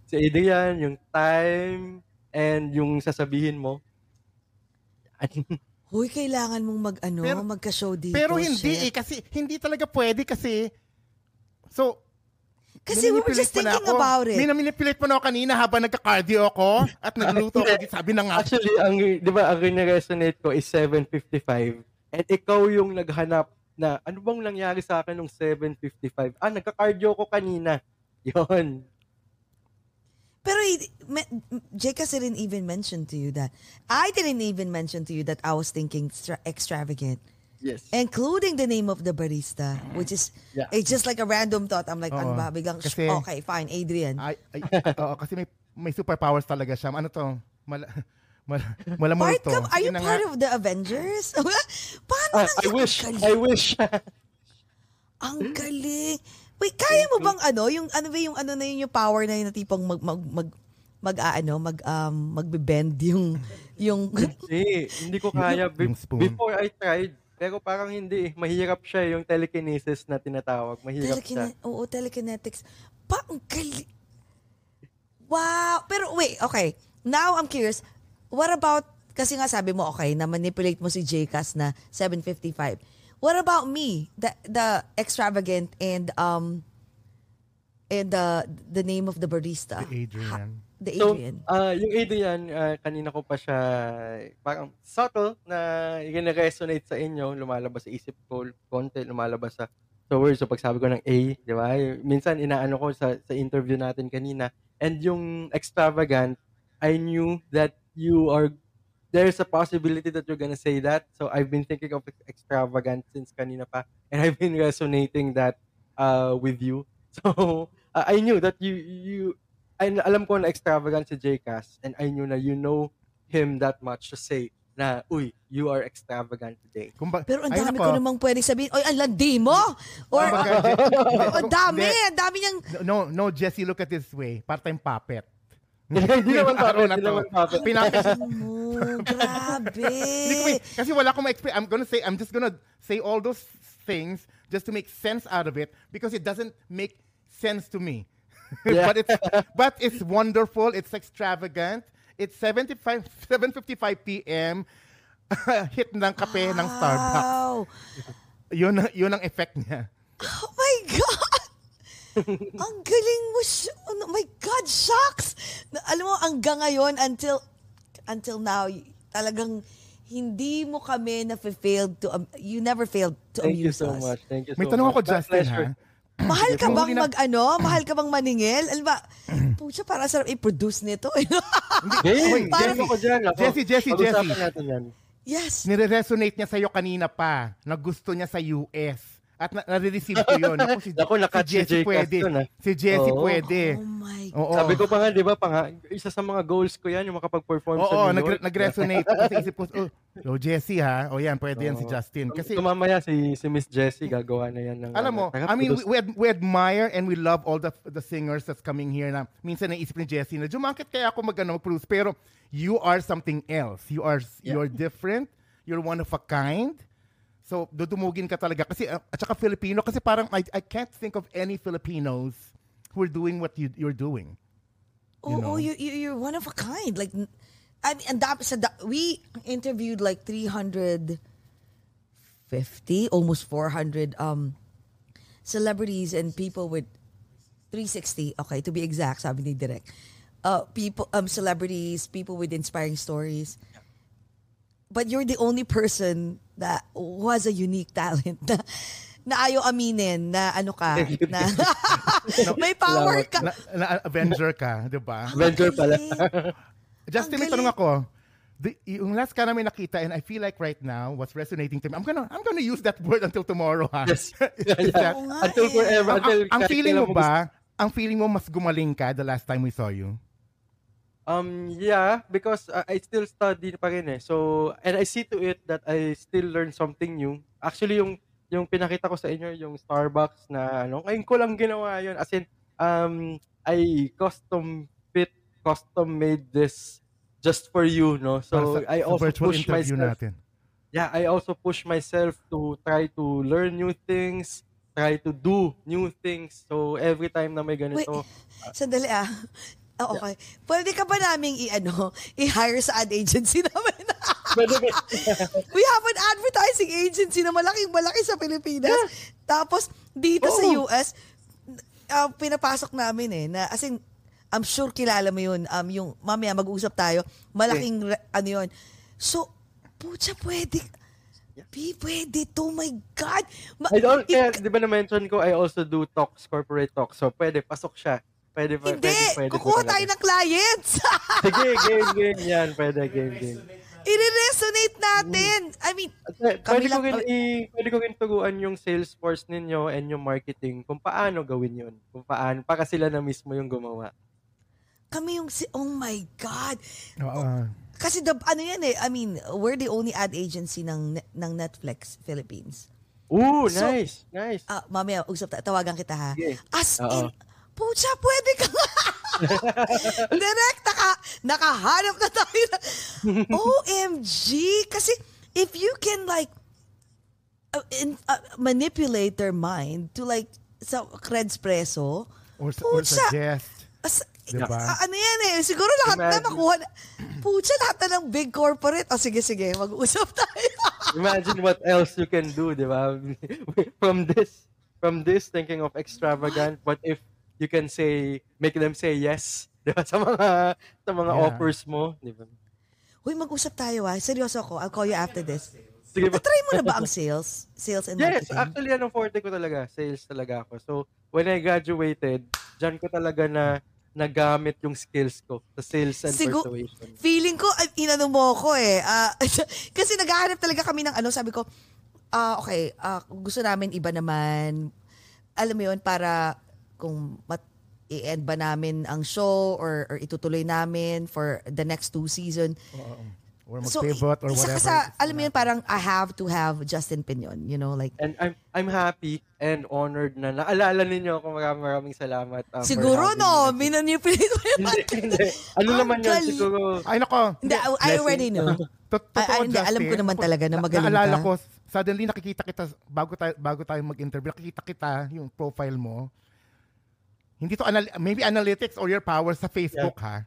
si Adrian, yung time, and yung sasabihin mo. Huy, kailangan mong mag, ano, Pero- magka-show dito. Pero hindi eh, shit. kasi hindi talaga pwede kasi so Kasi we were just thinking ako. about it. Minamilipilate mo na ako kanina habang nagka-cardio ako at nagluto ako. Sabi na nga. Actually, ang, di ba, ang resonate ko is 7.55. And ikaw yung naghanap na, ano bang nangyari sa akin nung 7.55? Ah, nagka-cardio ko kanina. Yon. Pero kasi didn't even mention to you that. I didn't even mention to you that I was thinking extra- extravagant. Yes. Including the name of the barista, which is, Yeah. it's just like a random thought. I'm like, ano Oo. ba? Biglang, Kasi- okay, fine, Adrian. Ay, ay, oo, kasi may, may superpowers talaga siya. Ano to? Mal, mal, malamor Part to. ka, are Sige you na part nga. of the Avengers? Paano Ah, nang I wish. I wish. Ang galing. Wait, kaya mo bang ano, yung ano ba yung ano na yun, yung power na yun na tipong mag, mag, mag, mag, ah, ano, mag, um, magbe-bend yung, yung, Hindi, hindi ko kaya. Be- before I tried, pero parang hindi eh. Mahirap siya yung telekinesis na tinatawag. Mahirap siya. Telekine- oo, telekinetics. Pa, ang galing. Wow. Pero wait, okay. Now I'm curious. What about, kasi nga sabi mo, okay, na manipulate mo si JCAS na 755. What about me? The, the extravagant and, um, and the, the name of the barista. The Adrian. The So, Adrian. ah yung Adrian, ah, kanina ko pa siya parang subtle na resonate sa inyo, lumalabas sa isip ko, konti lumalabas sa sa words. So, pag sabi ko ng A, di ba? Minsan, inaano ko sa, sa interview natin kanina. And yung extravagant, I knew that you are, there's a possibility that you're gonna say that. So, I've been thinking of extravagant since kanina pa. And I've been resonating that uh, with you. So, uh, I knew that you, you, I, alam ko na extravagant si JCast and I knew na you know him that much to say na, uy, you are extravagant today. Kumba, Pero ang dami ko namang pwedeng sabihin, oy, ang landi mo! Or, Kumbaga, Je- oh, ang dami, ang dami niyang, No, no, Jesse, look at this way. Part-time puppet. Hindi naman puppet, na hindi to. naman puppet. Pinapit. mo, grabe. Kasi wala akong ma-explain. I'm gonna say, I'm just gonna say all those things just to make sense out of it because it doesn't make sense to me. Yeah. but it's but it's wonderful. It's extravagant. It's 75 7:55 p.m. hit ng kape ng Starbucks. Wow. Yun yun ang effect niya. Oh my God! ang galing mo siya. Oh my God, shocks! Na, alam mo, hanggang ngayon, until, until now, talagang hindi mo kami na-failed to, um, you never failed to Thank you amuse so us. much. Thank you so May tanong much. ako, Justin, ha? Mahal ka bang mag ano? Mahal ka bang maningil? Alam ba? Pucha, para sarap i-produce nito. Game, Parang- ako dyan. Natin yan. yes. Nire-resonate niya sa'yo kanina pa na gusto niya sa US. At na- nare-receive ko yun. Ako, si, nakat si Jessie Jcas pwede. dun, ah. Si Jessie Oo. pwede. Oh my God. Oo. Sabi ko pa nga, di ba, pa nga, isa sa mga goals ko yan, yung makapag-perform sa Oo, New nag- York. nag-resonate ako sa isip ko. Oh, oh, Jessie ha. O yan, pwede yan si Oo. Justin. Kasi, so, mamaya si, si Miss Jessie, gagawa na yan ng... alam mo, Tara, I mean, we, we, ad- we admire and we love all the the singers that's coming here na minsan naisip ni Jessie na jumakit kaya ako mag, ano, mag-produce. Pero you are something else. You are you're different. You're one of a kind. So, dudumugin ka talaga. Kasi, uh, at saka Filipino, kasi parang I, I can't think of any Filipinos who are doing what you, you're doing. Oh, know? oh, you, you, you're one of a kind. Like, I mean, and that, sa, da- we interviewed like 350, almost 400 um, celebrities and people with 360, okay, to be exact, sabi ni Direk. Uh, people, um, celebrities, people with inspiring stories. But you're the only person that was a unique talent na, na ayaw aminin na ano ka, na may power ka. Na, na Avenger ka, di ba? Avenger pala. Justin, may tanong ako. The, yung last ka namin nakita and I feel like right now what's resonating to me, I'm gonna I'm gonna use that word until tomorrow ha. Yes. That- Oo nga Until eh. forever. ang, until ang- ang feeling mo ba, ang feeling mo mas gumaling ka the last time we saw you? Um, yeah, because uh, I still study pa rin eh. So, and I see to it that I still learn something new. Actually, yung yung pinakita ko sa inyo, yung Starbucks na ano, ngayon ko lang ginawa yun. As in, um, I custom fit, custom made this just for you, no? So, sa- I also push myself. natin. Yeah, I also push myself to try to learn new things, try to do new things. So, every time na may ganito, Sandali ah. Ah, okay. Pwede ka ba naming i-ano, i-hire sa ad agency namin? Pwede? We have an advertising agency na malaking malaki sa Pilipinas. Tapos, dito sa Oo. US, uh, pinapasok namin eh. Na, as in, I'm sure kilala mo yun. Um, yung, mamaya mag-usap tayo. Malaking, re- ano yun. So, pucha, pwede. P, pwede to. My God. Ma- I don't, kaya, ik- di ba na-mention ko, I also do talks, corporate talks. So, pwede, pasok siya. Pwede, pa- hindi. pwede, pwede. Kukuha tayo ng clients. Sige, game, game yan. Pwede, game, game. I-resonate natin. I mean, Pwede Kami ko lang- i, pwede ko rin turuan yung sales force ninyo and yung marketing kung paano gawin yun. Kung paano, para sila na mismo yung gumawa. kami yung, si- oh my God. Oo. Kasi the, ano yan eh, I mean, we're the only ad agency ng ng Netflix Philippines. Ooh, So- nice, nice. Ah, mamaya, usap ta- tawagan kita ha. Sige. As Oo. in, pucha, pwede ka nga. Direct, naka, nakahanap na tayo. na- OMG! Kasi if you can like, uh, in, uh, manipulate their mind to like, sa Credspresso, Or, or Pucha. suggest. As, Diba? ah, ano yan eh, siguro lahat na Imagine. makuha na. Pucha, lahat na ng big corporate. O sige, sige, mag-usap tayo. Imagine what else you can do, di ba? from this, from this thinking of extravagant, what if you can say, make them say yes, di ba? Sa mga, sa mga Yeah. offers mo, di ba? Uy, mag-usap tayo ah. Seryoso ako. I'll call you after this. Sige ba? Na-try mo na ba ang sales? Sales and Yes, marketing? actually, anong forte ko talaga? Sales talaga ako. So, when I graduated, dyan ko talaga na nagamit yung skills ko sa sales and Sigu- persuasion. Feeling ko, inano mo ko eh. Ah, kasi naghahanap talaga kami ng ano, sabi ko, ah okay, ah, gusto namin iba naman. Alam mo yun, para kung mat, i-end ba namin ang show or, or itutuloy namin for the next two season. Or So, mag-pivot or isa whatever. sa, alam mo yun, parang I have to have Justin Pinion, you know, like, And I'm I'm happy and honored na naalala ninyo ako. Maraming maraming salamat. um, siguro no, minanipulate mo yung Hindi. Ano naman yun siguro? Ay, nako. Hindi, I, I already know. Totoo, ay, hindi, alam ko naman talaga na magaling Naalala ka. ko, suddenly nakikita kita, bago tayo, bago tayo mag-interview, nakikita kita yung profile mo. Hindi to, anal- maybe analytics or your power sa Facebook, ha?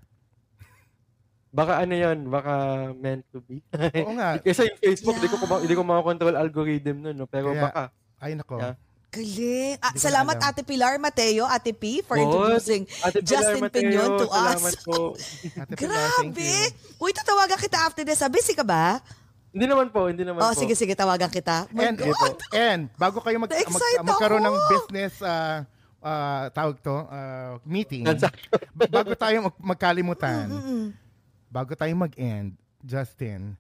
Baka ano yun, baka meant to be. Oo nga. Kasi yung Facebook, hindi ko Yeah. kuma- hindi ko makakontrol algorithm nun, no? pero Kaya- baka. Ay, nako. Yeah. Galing. Ah, ko salamat alam. Ate Pilar Mateo, Ate P, for Good. introducing Ate Pilar Justin Mateo, Pinion to salamat us. po. Ate Pilar, Grabe. Uy, tatawagan kita after this. Ah, Busy ka ba? Hindi naman po, hindi naman Oh, po. sige, sige, tawagan kita. My And, God. and bago kayo mag, mag, magkaroon ng business uh, uh, tawag to, uh, meeting, bago tayo mag- magkalimutan, bago tayo mag-end, Justin,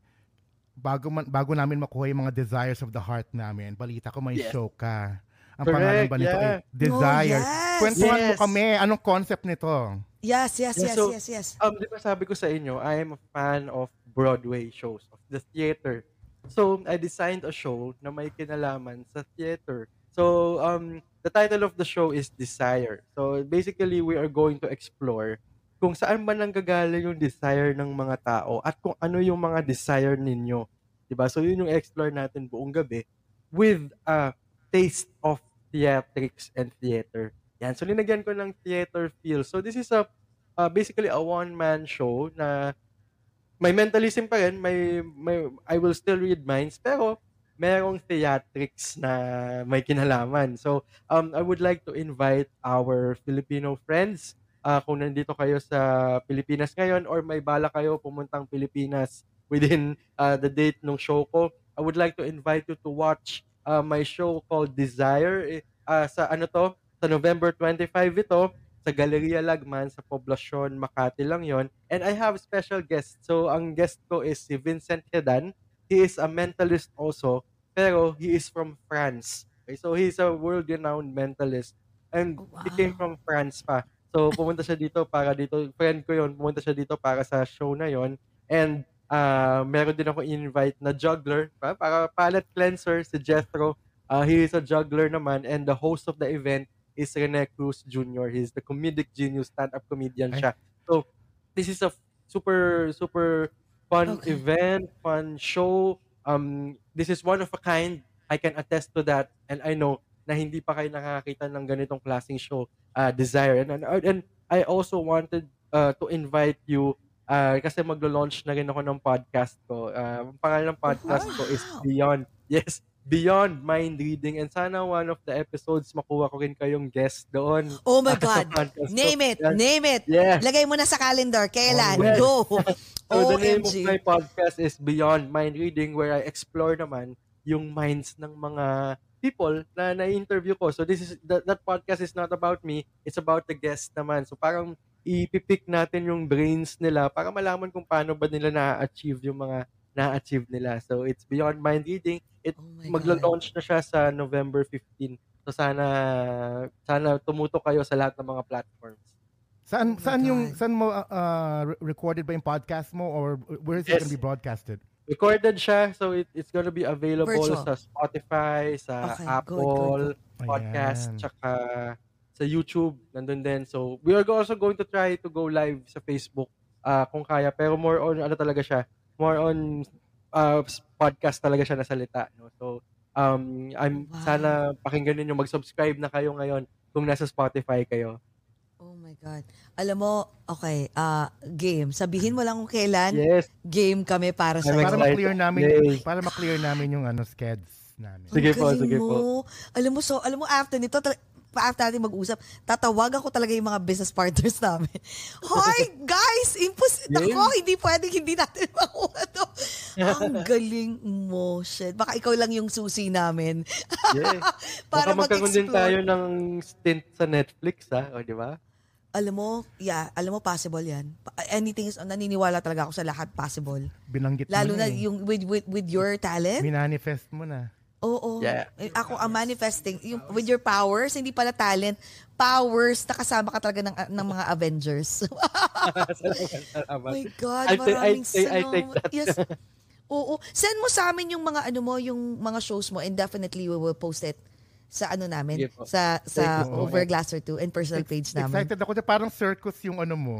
bago man, bago namin makuha yung mga desires of the heart namin, balita ko may Yes. show ka. Ang Correct, pangalan ba nito yeah. ay Desire. Oh, yes. Kwentuhan mo Yes. kami, anong concept nito? Yes, yes, Yeah, yes, so, yes, yes. Um, di ba sabi ko sa inyo, I am a fan of Broadway shows, of the theater. So, I designed a show na may kinalaman sa theater. So, um, the title of the show is Desire. So, basically, we are going to explore kung saan ba nanggagaling yung desire ng mga tao at kung ano yung mga desire ninyo. Diba? So, yun yung explore natin buong gabi with a taste of theatrics and theater. Yan. So, linagyan ko ng theater feel. So, this is a uh, basically a one-man show na may mentalism pa rin, may, may, I will still read minds, pero merong theatrics na may kinalaman. So, um, I would like to invite our Filipino friends, uh, kung nandito kayo sa Pilipinas ngayon or may bala kayo pumuntang Pilipinas within uh, the date ng show ko, I would like to invite you to watch uh, my show called Desire. Uh, sa ano to? Sa November 25 ito, sa Galeria Lagman sa Poblacion, Makati lang yon. And I have special guests. So, ang guest ko is si Vincent Hedan. He is a mentalist also, pero he is from France. Okay, so, he's a world-renowned mentalist. And he came from France pa. So, pumunta siya dito para dito, friend ko yon pumunta siya dito para sa show na yon. And uh, meron din ako invite na juggler, pa, para palate cleanser, si Jethro. Uh, he is a juggler naman and the host of the event is Rene Cruz Jr. He's the comedic genius, stand-up comedian siya. So, this is a super, super fun Okay. event, fun show. Um, this is one of a kind. I can attest to that. And I know na hindi pa kayo nakakita ng ganitong klaseng show, uh, Desire. And, and, and I also wanted uh, to invite you Ah, kasi maglo-launch na rin ako ng podcast ko. Ah, ang pangalan ng podcast ko is Wow. Beyond. Yes, Beyond Mind Reading. And sana one of the episodes makuha ko rin kayong guest doon. Oh my God. Name it. Yan. Name it. Yeah. Lagay mo na sa calendar. Kailan? Oh, yes. Go. So the name of OMG. my podcast is Beyond Mind Reading where I explore naman yung minds ng mga people na na-interview ko. So this is that, that podcast is not about me, it's about the guest naman. So parang ipipick natin yung brains nila para malaman kung paano ba nila na-achieve yung mga na-achieve nila. So it's Beyond Mind Reading. It Oh maglo-launch na siya sa November 15. So sana sana tumutok kayo sa lahat ng mga platforms. Saan Oh saan yung God. saan mo uh, uh, re- recorded ba yung podcast mo or where is it Yes. going to be broadcasted? Recorded siya, so it, it's gonna be available Virtual. sa Spotify, sa Okay, good, Apple good, Podcast, Ayan. tsaka sa YouTube, nandun din. So, we are also going to try to go live sa Facebook ah, kung kaya. Pero more on, ano talaga siya, more on uh, podcast talaga siya na salita. No? So, um, I'm, Wow. sana pakinggan ninyo, mag-subscribe na kayo ngayon kung nasa Spotify kayo. Oh my God. Alam mo, okay, ah game. Sabihin mo lang kung kailan Yes. game kami para sa Para ma-clear namin Yay. para ma-clear namin yung ano skeds namin. Sige po, sige po. mo. Alam mo, so, alam mo, after nito, tal- pa after natin mag-usap, tatawagan ko talaga yung mga business partners namin. Hoy, guys! Impos- Yay. Ako, hindi pwedeng hindi natin makuha to. Ang galing mo, shit. Baka ikaw lang yung susi namin. Yeah. Para Baka magkaroon din tayo ng stint sa Netflix, ha? O, di ba? Alam mo, yeah, alam mo, possible yan. Pa- Anything is, naniniwala talaga ako sa lahat possible. Binanggit Lalo mo na na, eh. yung with, with, with your talent. Minanifest mo na. Oo. Yeah. Eh, Ako ang manifesting yung with your powers, hindi pala talent, powers na kasama ka talaga ng ng mga Avengers. Salamat. My God, I take- I maraming take- I take that. Yes. Oo. Send mo sa amin yung mga ano mo, yung mga shows mo and definitely we will post it sa ano namin, po. sa sa Thank you po. Over Glass or 2 and personal page namin. Excited ako. Parang circus yung ano mo.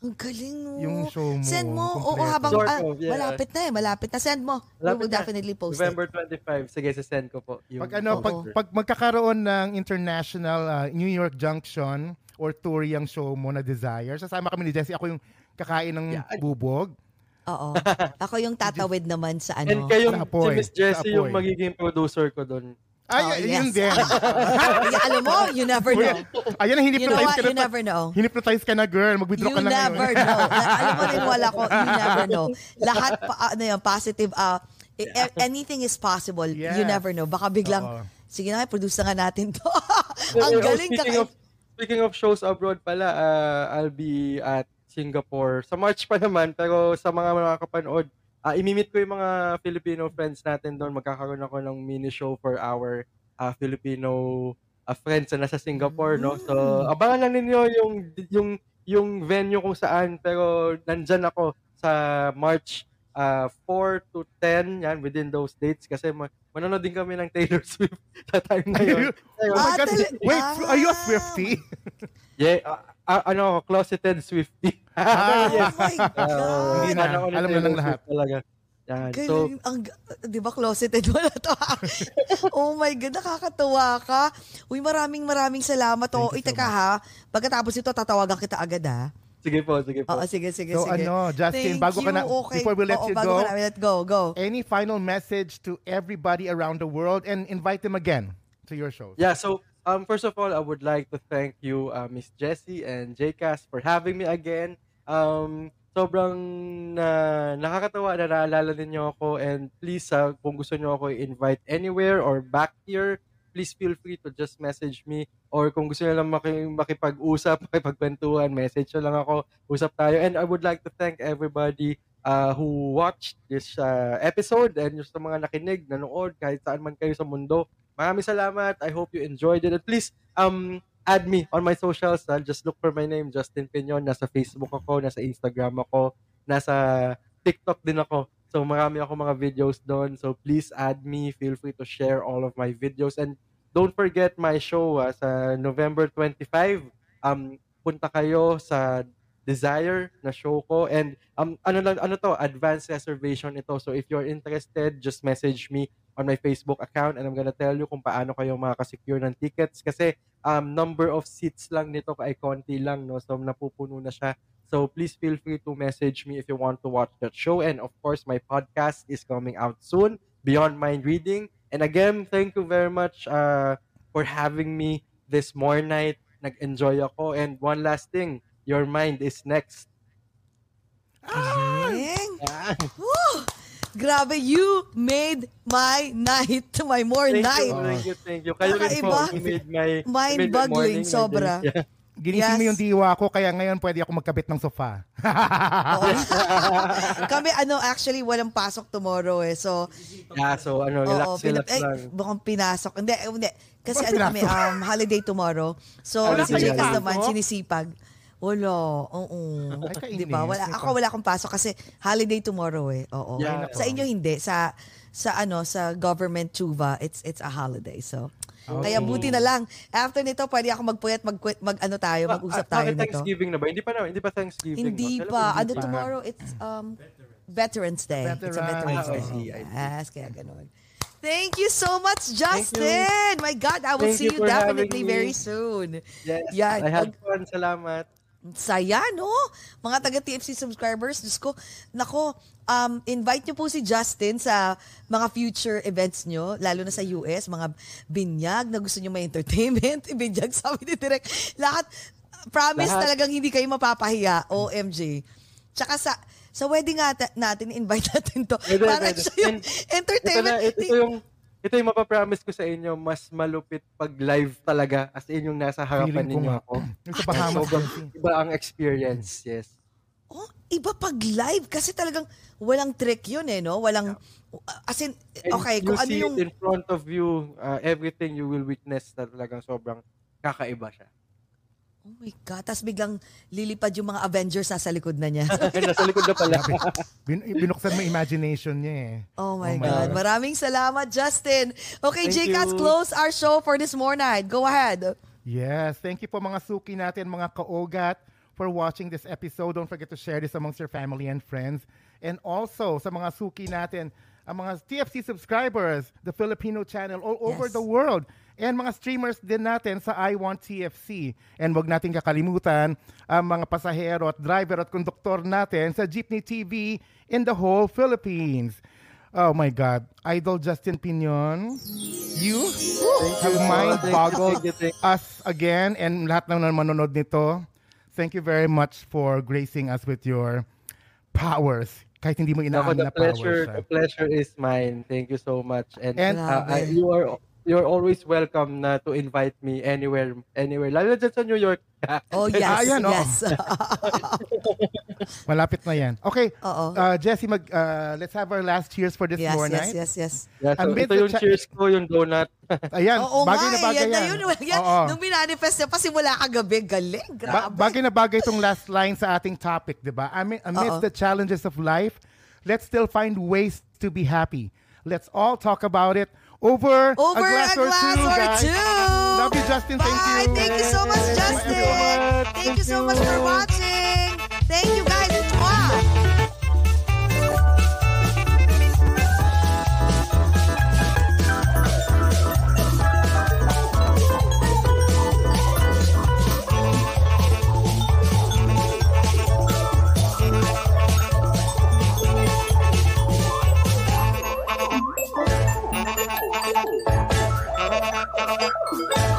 Ang galing no. Yung show mo, Send mo. Oo, habang Sort ah, of, yeah. malapit na eh, malapit na. Send mo. we Malapit will na. definitely post November it. 25. Sige, send ko po. Yung Pag ano, pag, pag magkakaroon ng international uh, New York Junction or tour yung show mo na Desire, sasama kami ni Jessie. Ako yung kakain ng bubog. Oo. Ako yung tatawid naman sa And ano. kayong, Sa apoy. si Miss Jessie yung magiging producer ko doon. Oh, Ay, y- yes. yun din. Yeah, alam mo, you never know. Ayan na, You know what? ka na. You never know. Hinipnotize ka na, girl. Mag-withdraw You ka na never ngayon. know. Na- alam mo rin wala ko, you never know. Lahat pa, ano yan, positive, e- anything is possible. You Yes. never know. Baka biglang, Oo. sige na produce na nga natin to. Oh, Ang galing speaking ka. of, speaking of shows abroad pala, uh, I'll be at Singapore. Sa March pa naman, pero sa mga makakapanood, uh, imimit ko yung mga Filipino friends natin doon. Magkakaroon ako ng mini show for our uh, Filipino uh, friends na nasa Singapore, no? So, Mm. abangan lang ninyo yung yung yung venue kung saan pero nandyan ako sa March uh, 4 to 10 yan within those dates kasi ma- manonood din kami ng Taylor Swift sa time na yun. Oh my Ah, Wait, are you a Ah. Swiftie? Yeah, ah, ah, ano ako, closeted Swiftie. Ah, Oh my God. Hindi na. Alam na Taylor ng lahat. Talaga. Yan. So, Galing, ang, di ba closeted mo na to? oh my God, nakakatuwa ka. Uy, maraming maraming salamat. Oh, you Uy, so teka ha. Pagkatapos ito, tatawagan kita agad ha. sige po, sige po. Oo, sige, sige, So sige. ano, Justin, Thank bago ka na- you. Okay. before we let Oo, you bago go, ka na, let go, go. Any final message to everybody around the world and invite them again to your show? Yeah, so um first of all, I would like to thank you, uh, Miss Jessie and JCast for having me again. Um sobrang na nakakatawa na naalala ninyo ako and please uh, kung gusto niyo ako i-invite anywhere or back here, please feel free to just message me or kung gusto niyo lang maki- makipag-usap, makipagkwentuhan, message nyo lang ako, usap tayo. And I would like to thank everybody uh, who watched this uh, episode and yung sa mga nakinig, nanood, kahit saan man kayo sa mundo. Maraming salamat. I hope you enjoyed it. And please, um, add me on my socials. Uh, just look for my name, Justin Pinion. Nasa Facebook ako, nasa Instagram ako, nasa TikTok din ako. So marami ako mga videos doon. So please add me. Feel free to share all of my videos. And don't forget my show uh, sa November 25. Um, punta kayo sa Desire na show ko and um ano lang ano to advance reservation ito so if you're interested just message me on my Facebook account and I'm gonna tell you kung paano kayo makaka-secure ng tickets kasi um number of seats lang nito ay konti lang no so napupuno na siya So please feel free to message me if you want to watch that show. And of course, my podcast is coming out soon, Beyond Mind Reading. And again, thank you very much uh, for having me this more night. Nag-enjoy ako. And one last thing, your mind is next. Galing. Woo! Grabe, you made my night my more Thank night. you, thank you, thank you. Kayo rin po, you made my, Mind-boggling, sobra. Yeah. Ginising mo Yes. yung diwa ko, kaya ngayon pwede ako magkabit ng sofa. Kami, ano, actually, walang pasok tomorrow eh. So, Yeah, so ano, relax, oo, relax pinap- eh, lang. mukhang pinasok. Hindi, hindi. Kasi ano kami, um, holiday tomorrow. So, Wala si pasok? naman, sinisipag. Wala. Oo. Ay, kainis. Di ba? Wala, ako wala akong pasok kasi holiday tomorrow eh. Oo. Yeah. Sa inyo hindi. Sa sa ano sa government chuva it's it's a holiday so kaya buti na lang after nito pwede ako magpuyat mag, mag ano tayo mag-usap Ah, tayo nito Thanksgiving na ba? Hindi pa na, hindi pa Thanksgiving. hindi no? Pa. Ano tomorrow? It's um Veterans Day. It's a Veterans. Day. Ah, I see. Yes, kaya ganun. Thank you so much, Justin. My God, I will Thank see you you definitely very soon. Yes, Yan. I had fun. Salamat. Saya, no? Mga taga-TFC subscribers, Diyos ko, nako, um, invite nyo po si Justin sa mga future events nyo, lalo na sa US, mga binyag na gusto nyo may entertainment, binyag sabi ni Direk. Lahat, promise Lahat. talagang hindi kayo mapapahiya, OMG. Tsaka sa sa wedding ata- natin, invite natin to. Pwede, Para pwede. siya yung And Ito, entertainment. na, ito, ito yung ito yung mapapromise ko sa inyo, mas malupit pag live talaga as in yung nasa harapan Feeling ninyo nga. ako. Yung sa Bahamas Sobrang iba ang experience, yes. Oh, iba pag live kasi talagang walang trick yun eh, no? Walang, as in, And okay, you kung ano see yung... in front of you, uh, everything you will witness na talagang sobrang kakaiba siya. Oh my God. Tapos biglang lilipad yung mga Avengers nasa likod na niya. Nasa likod na pala. Bin- binuksan mo imagination niya eh. oh my Oh my God. God. Maraming salamat, Justin. Okay, J-Cats, close our show for this morning. Go ahead. Yes, thank you po mga suki natin, mga kaogat, for watching this episode. Don't forget to share this amongst your family and friends. And also, sa mga suki natin, ang mga TFC subscribers, the Filipino channel all over Yes. the world. And mga streamers din natin sa I Want TFC. And wag natin kakalimutan ang mga pasahero at driver at konduktor natin sa Jeepney TV in the whole Philippines. Oh my God. Idol Justin Pinion, you have mind-boggled Thank you, thank us again and lahat ng manonood nito. Thank you very much for gracing us with your powers. Kahit hindi mo inaamin the na powers. pleasure, the pleasure is mine. Thank you so much. And, And- uh, I- you are you're always welcome na to invite me anywhere anywhere lalo na dyan sa New York. Oh, yes. Ah, yan, oo. yes. Malapit na yan. Okay, Oo. uh, Jessie, mag, uh, let's have our last cheers for this yes, more yes, night. yes, yes. Yeah, so Amid ito the yung cha- cheers ko, yung donut. Ayan, Oo bagay nga, na bagay yan. yan. na yun. yan. Oo. Nung minanifest niya pa simula kagabi, galing. Ba- Grabe. bagay na bagay itong last line sa ating topic, di ba? Ami- Amidst Oo. the challenges of life, let's still find ways to be happy. Let's all talk about it over, Over a glass, or, two, or guys. two. Love you, Justin. Thank Bye. you. Thank you so much, Thank you so Justin. much. Thank you so much for watching. Thank you Woo!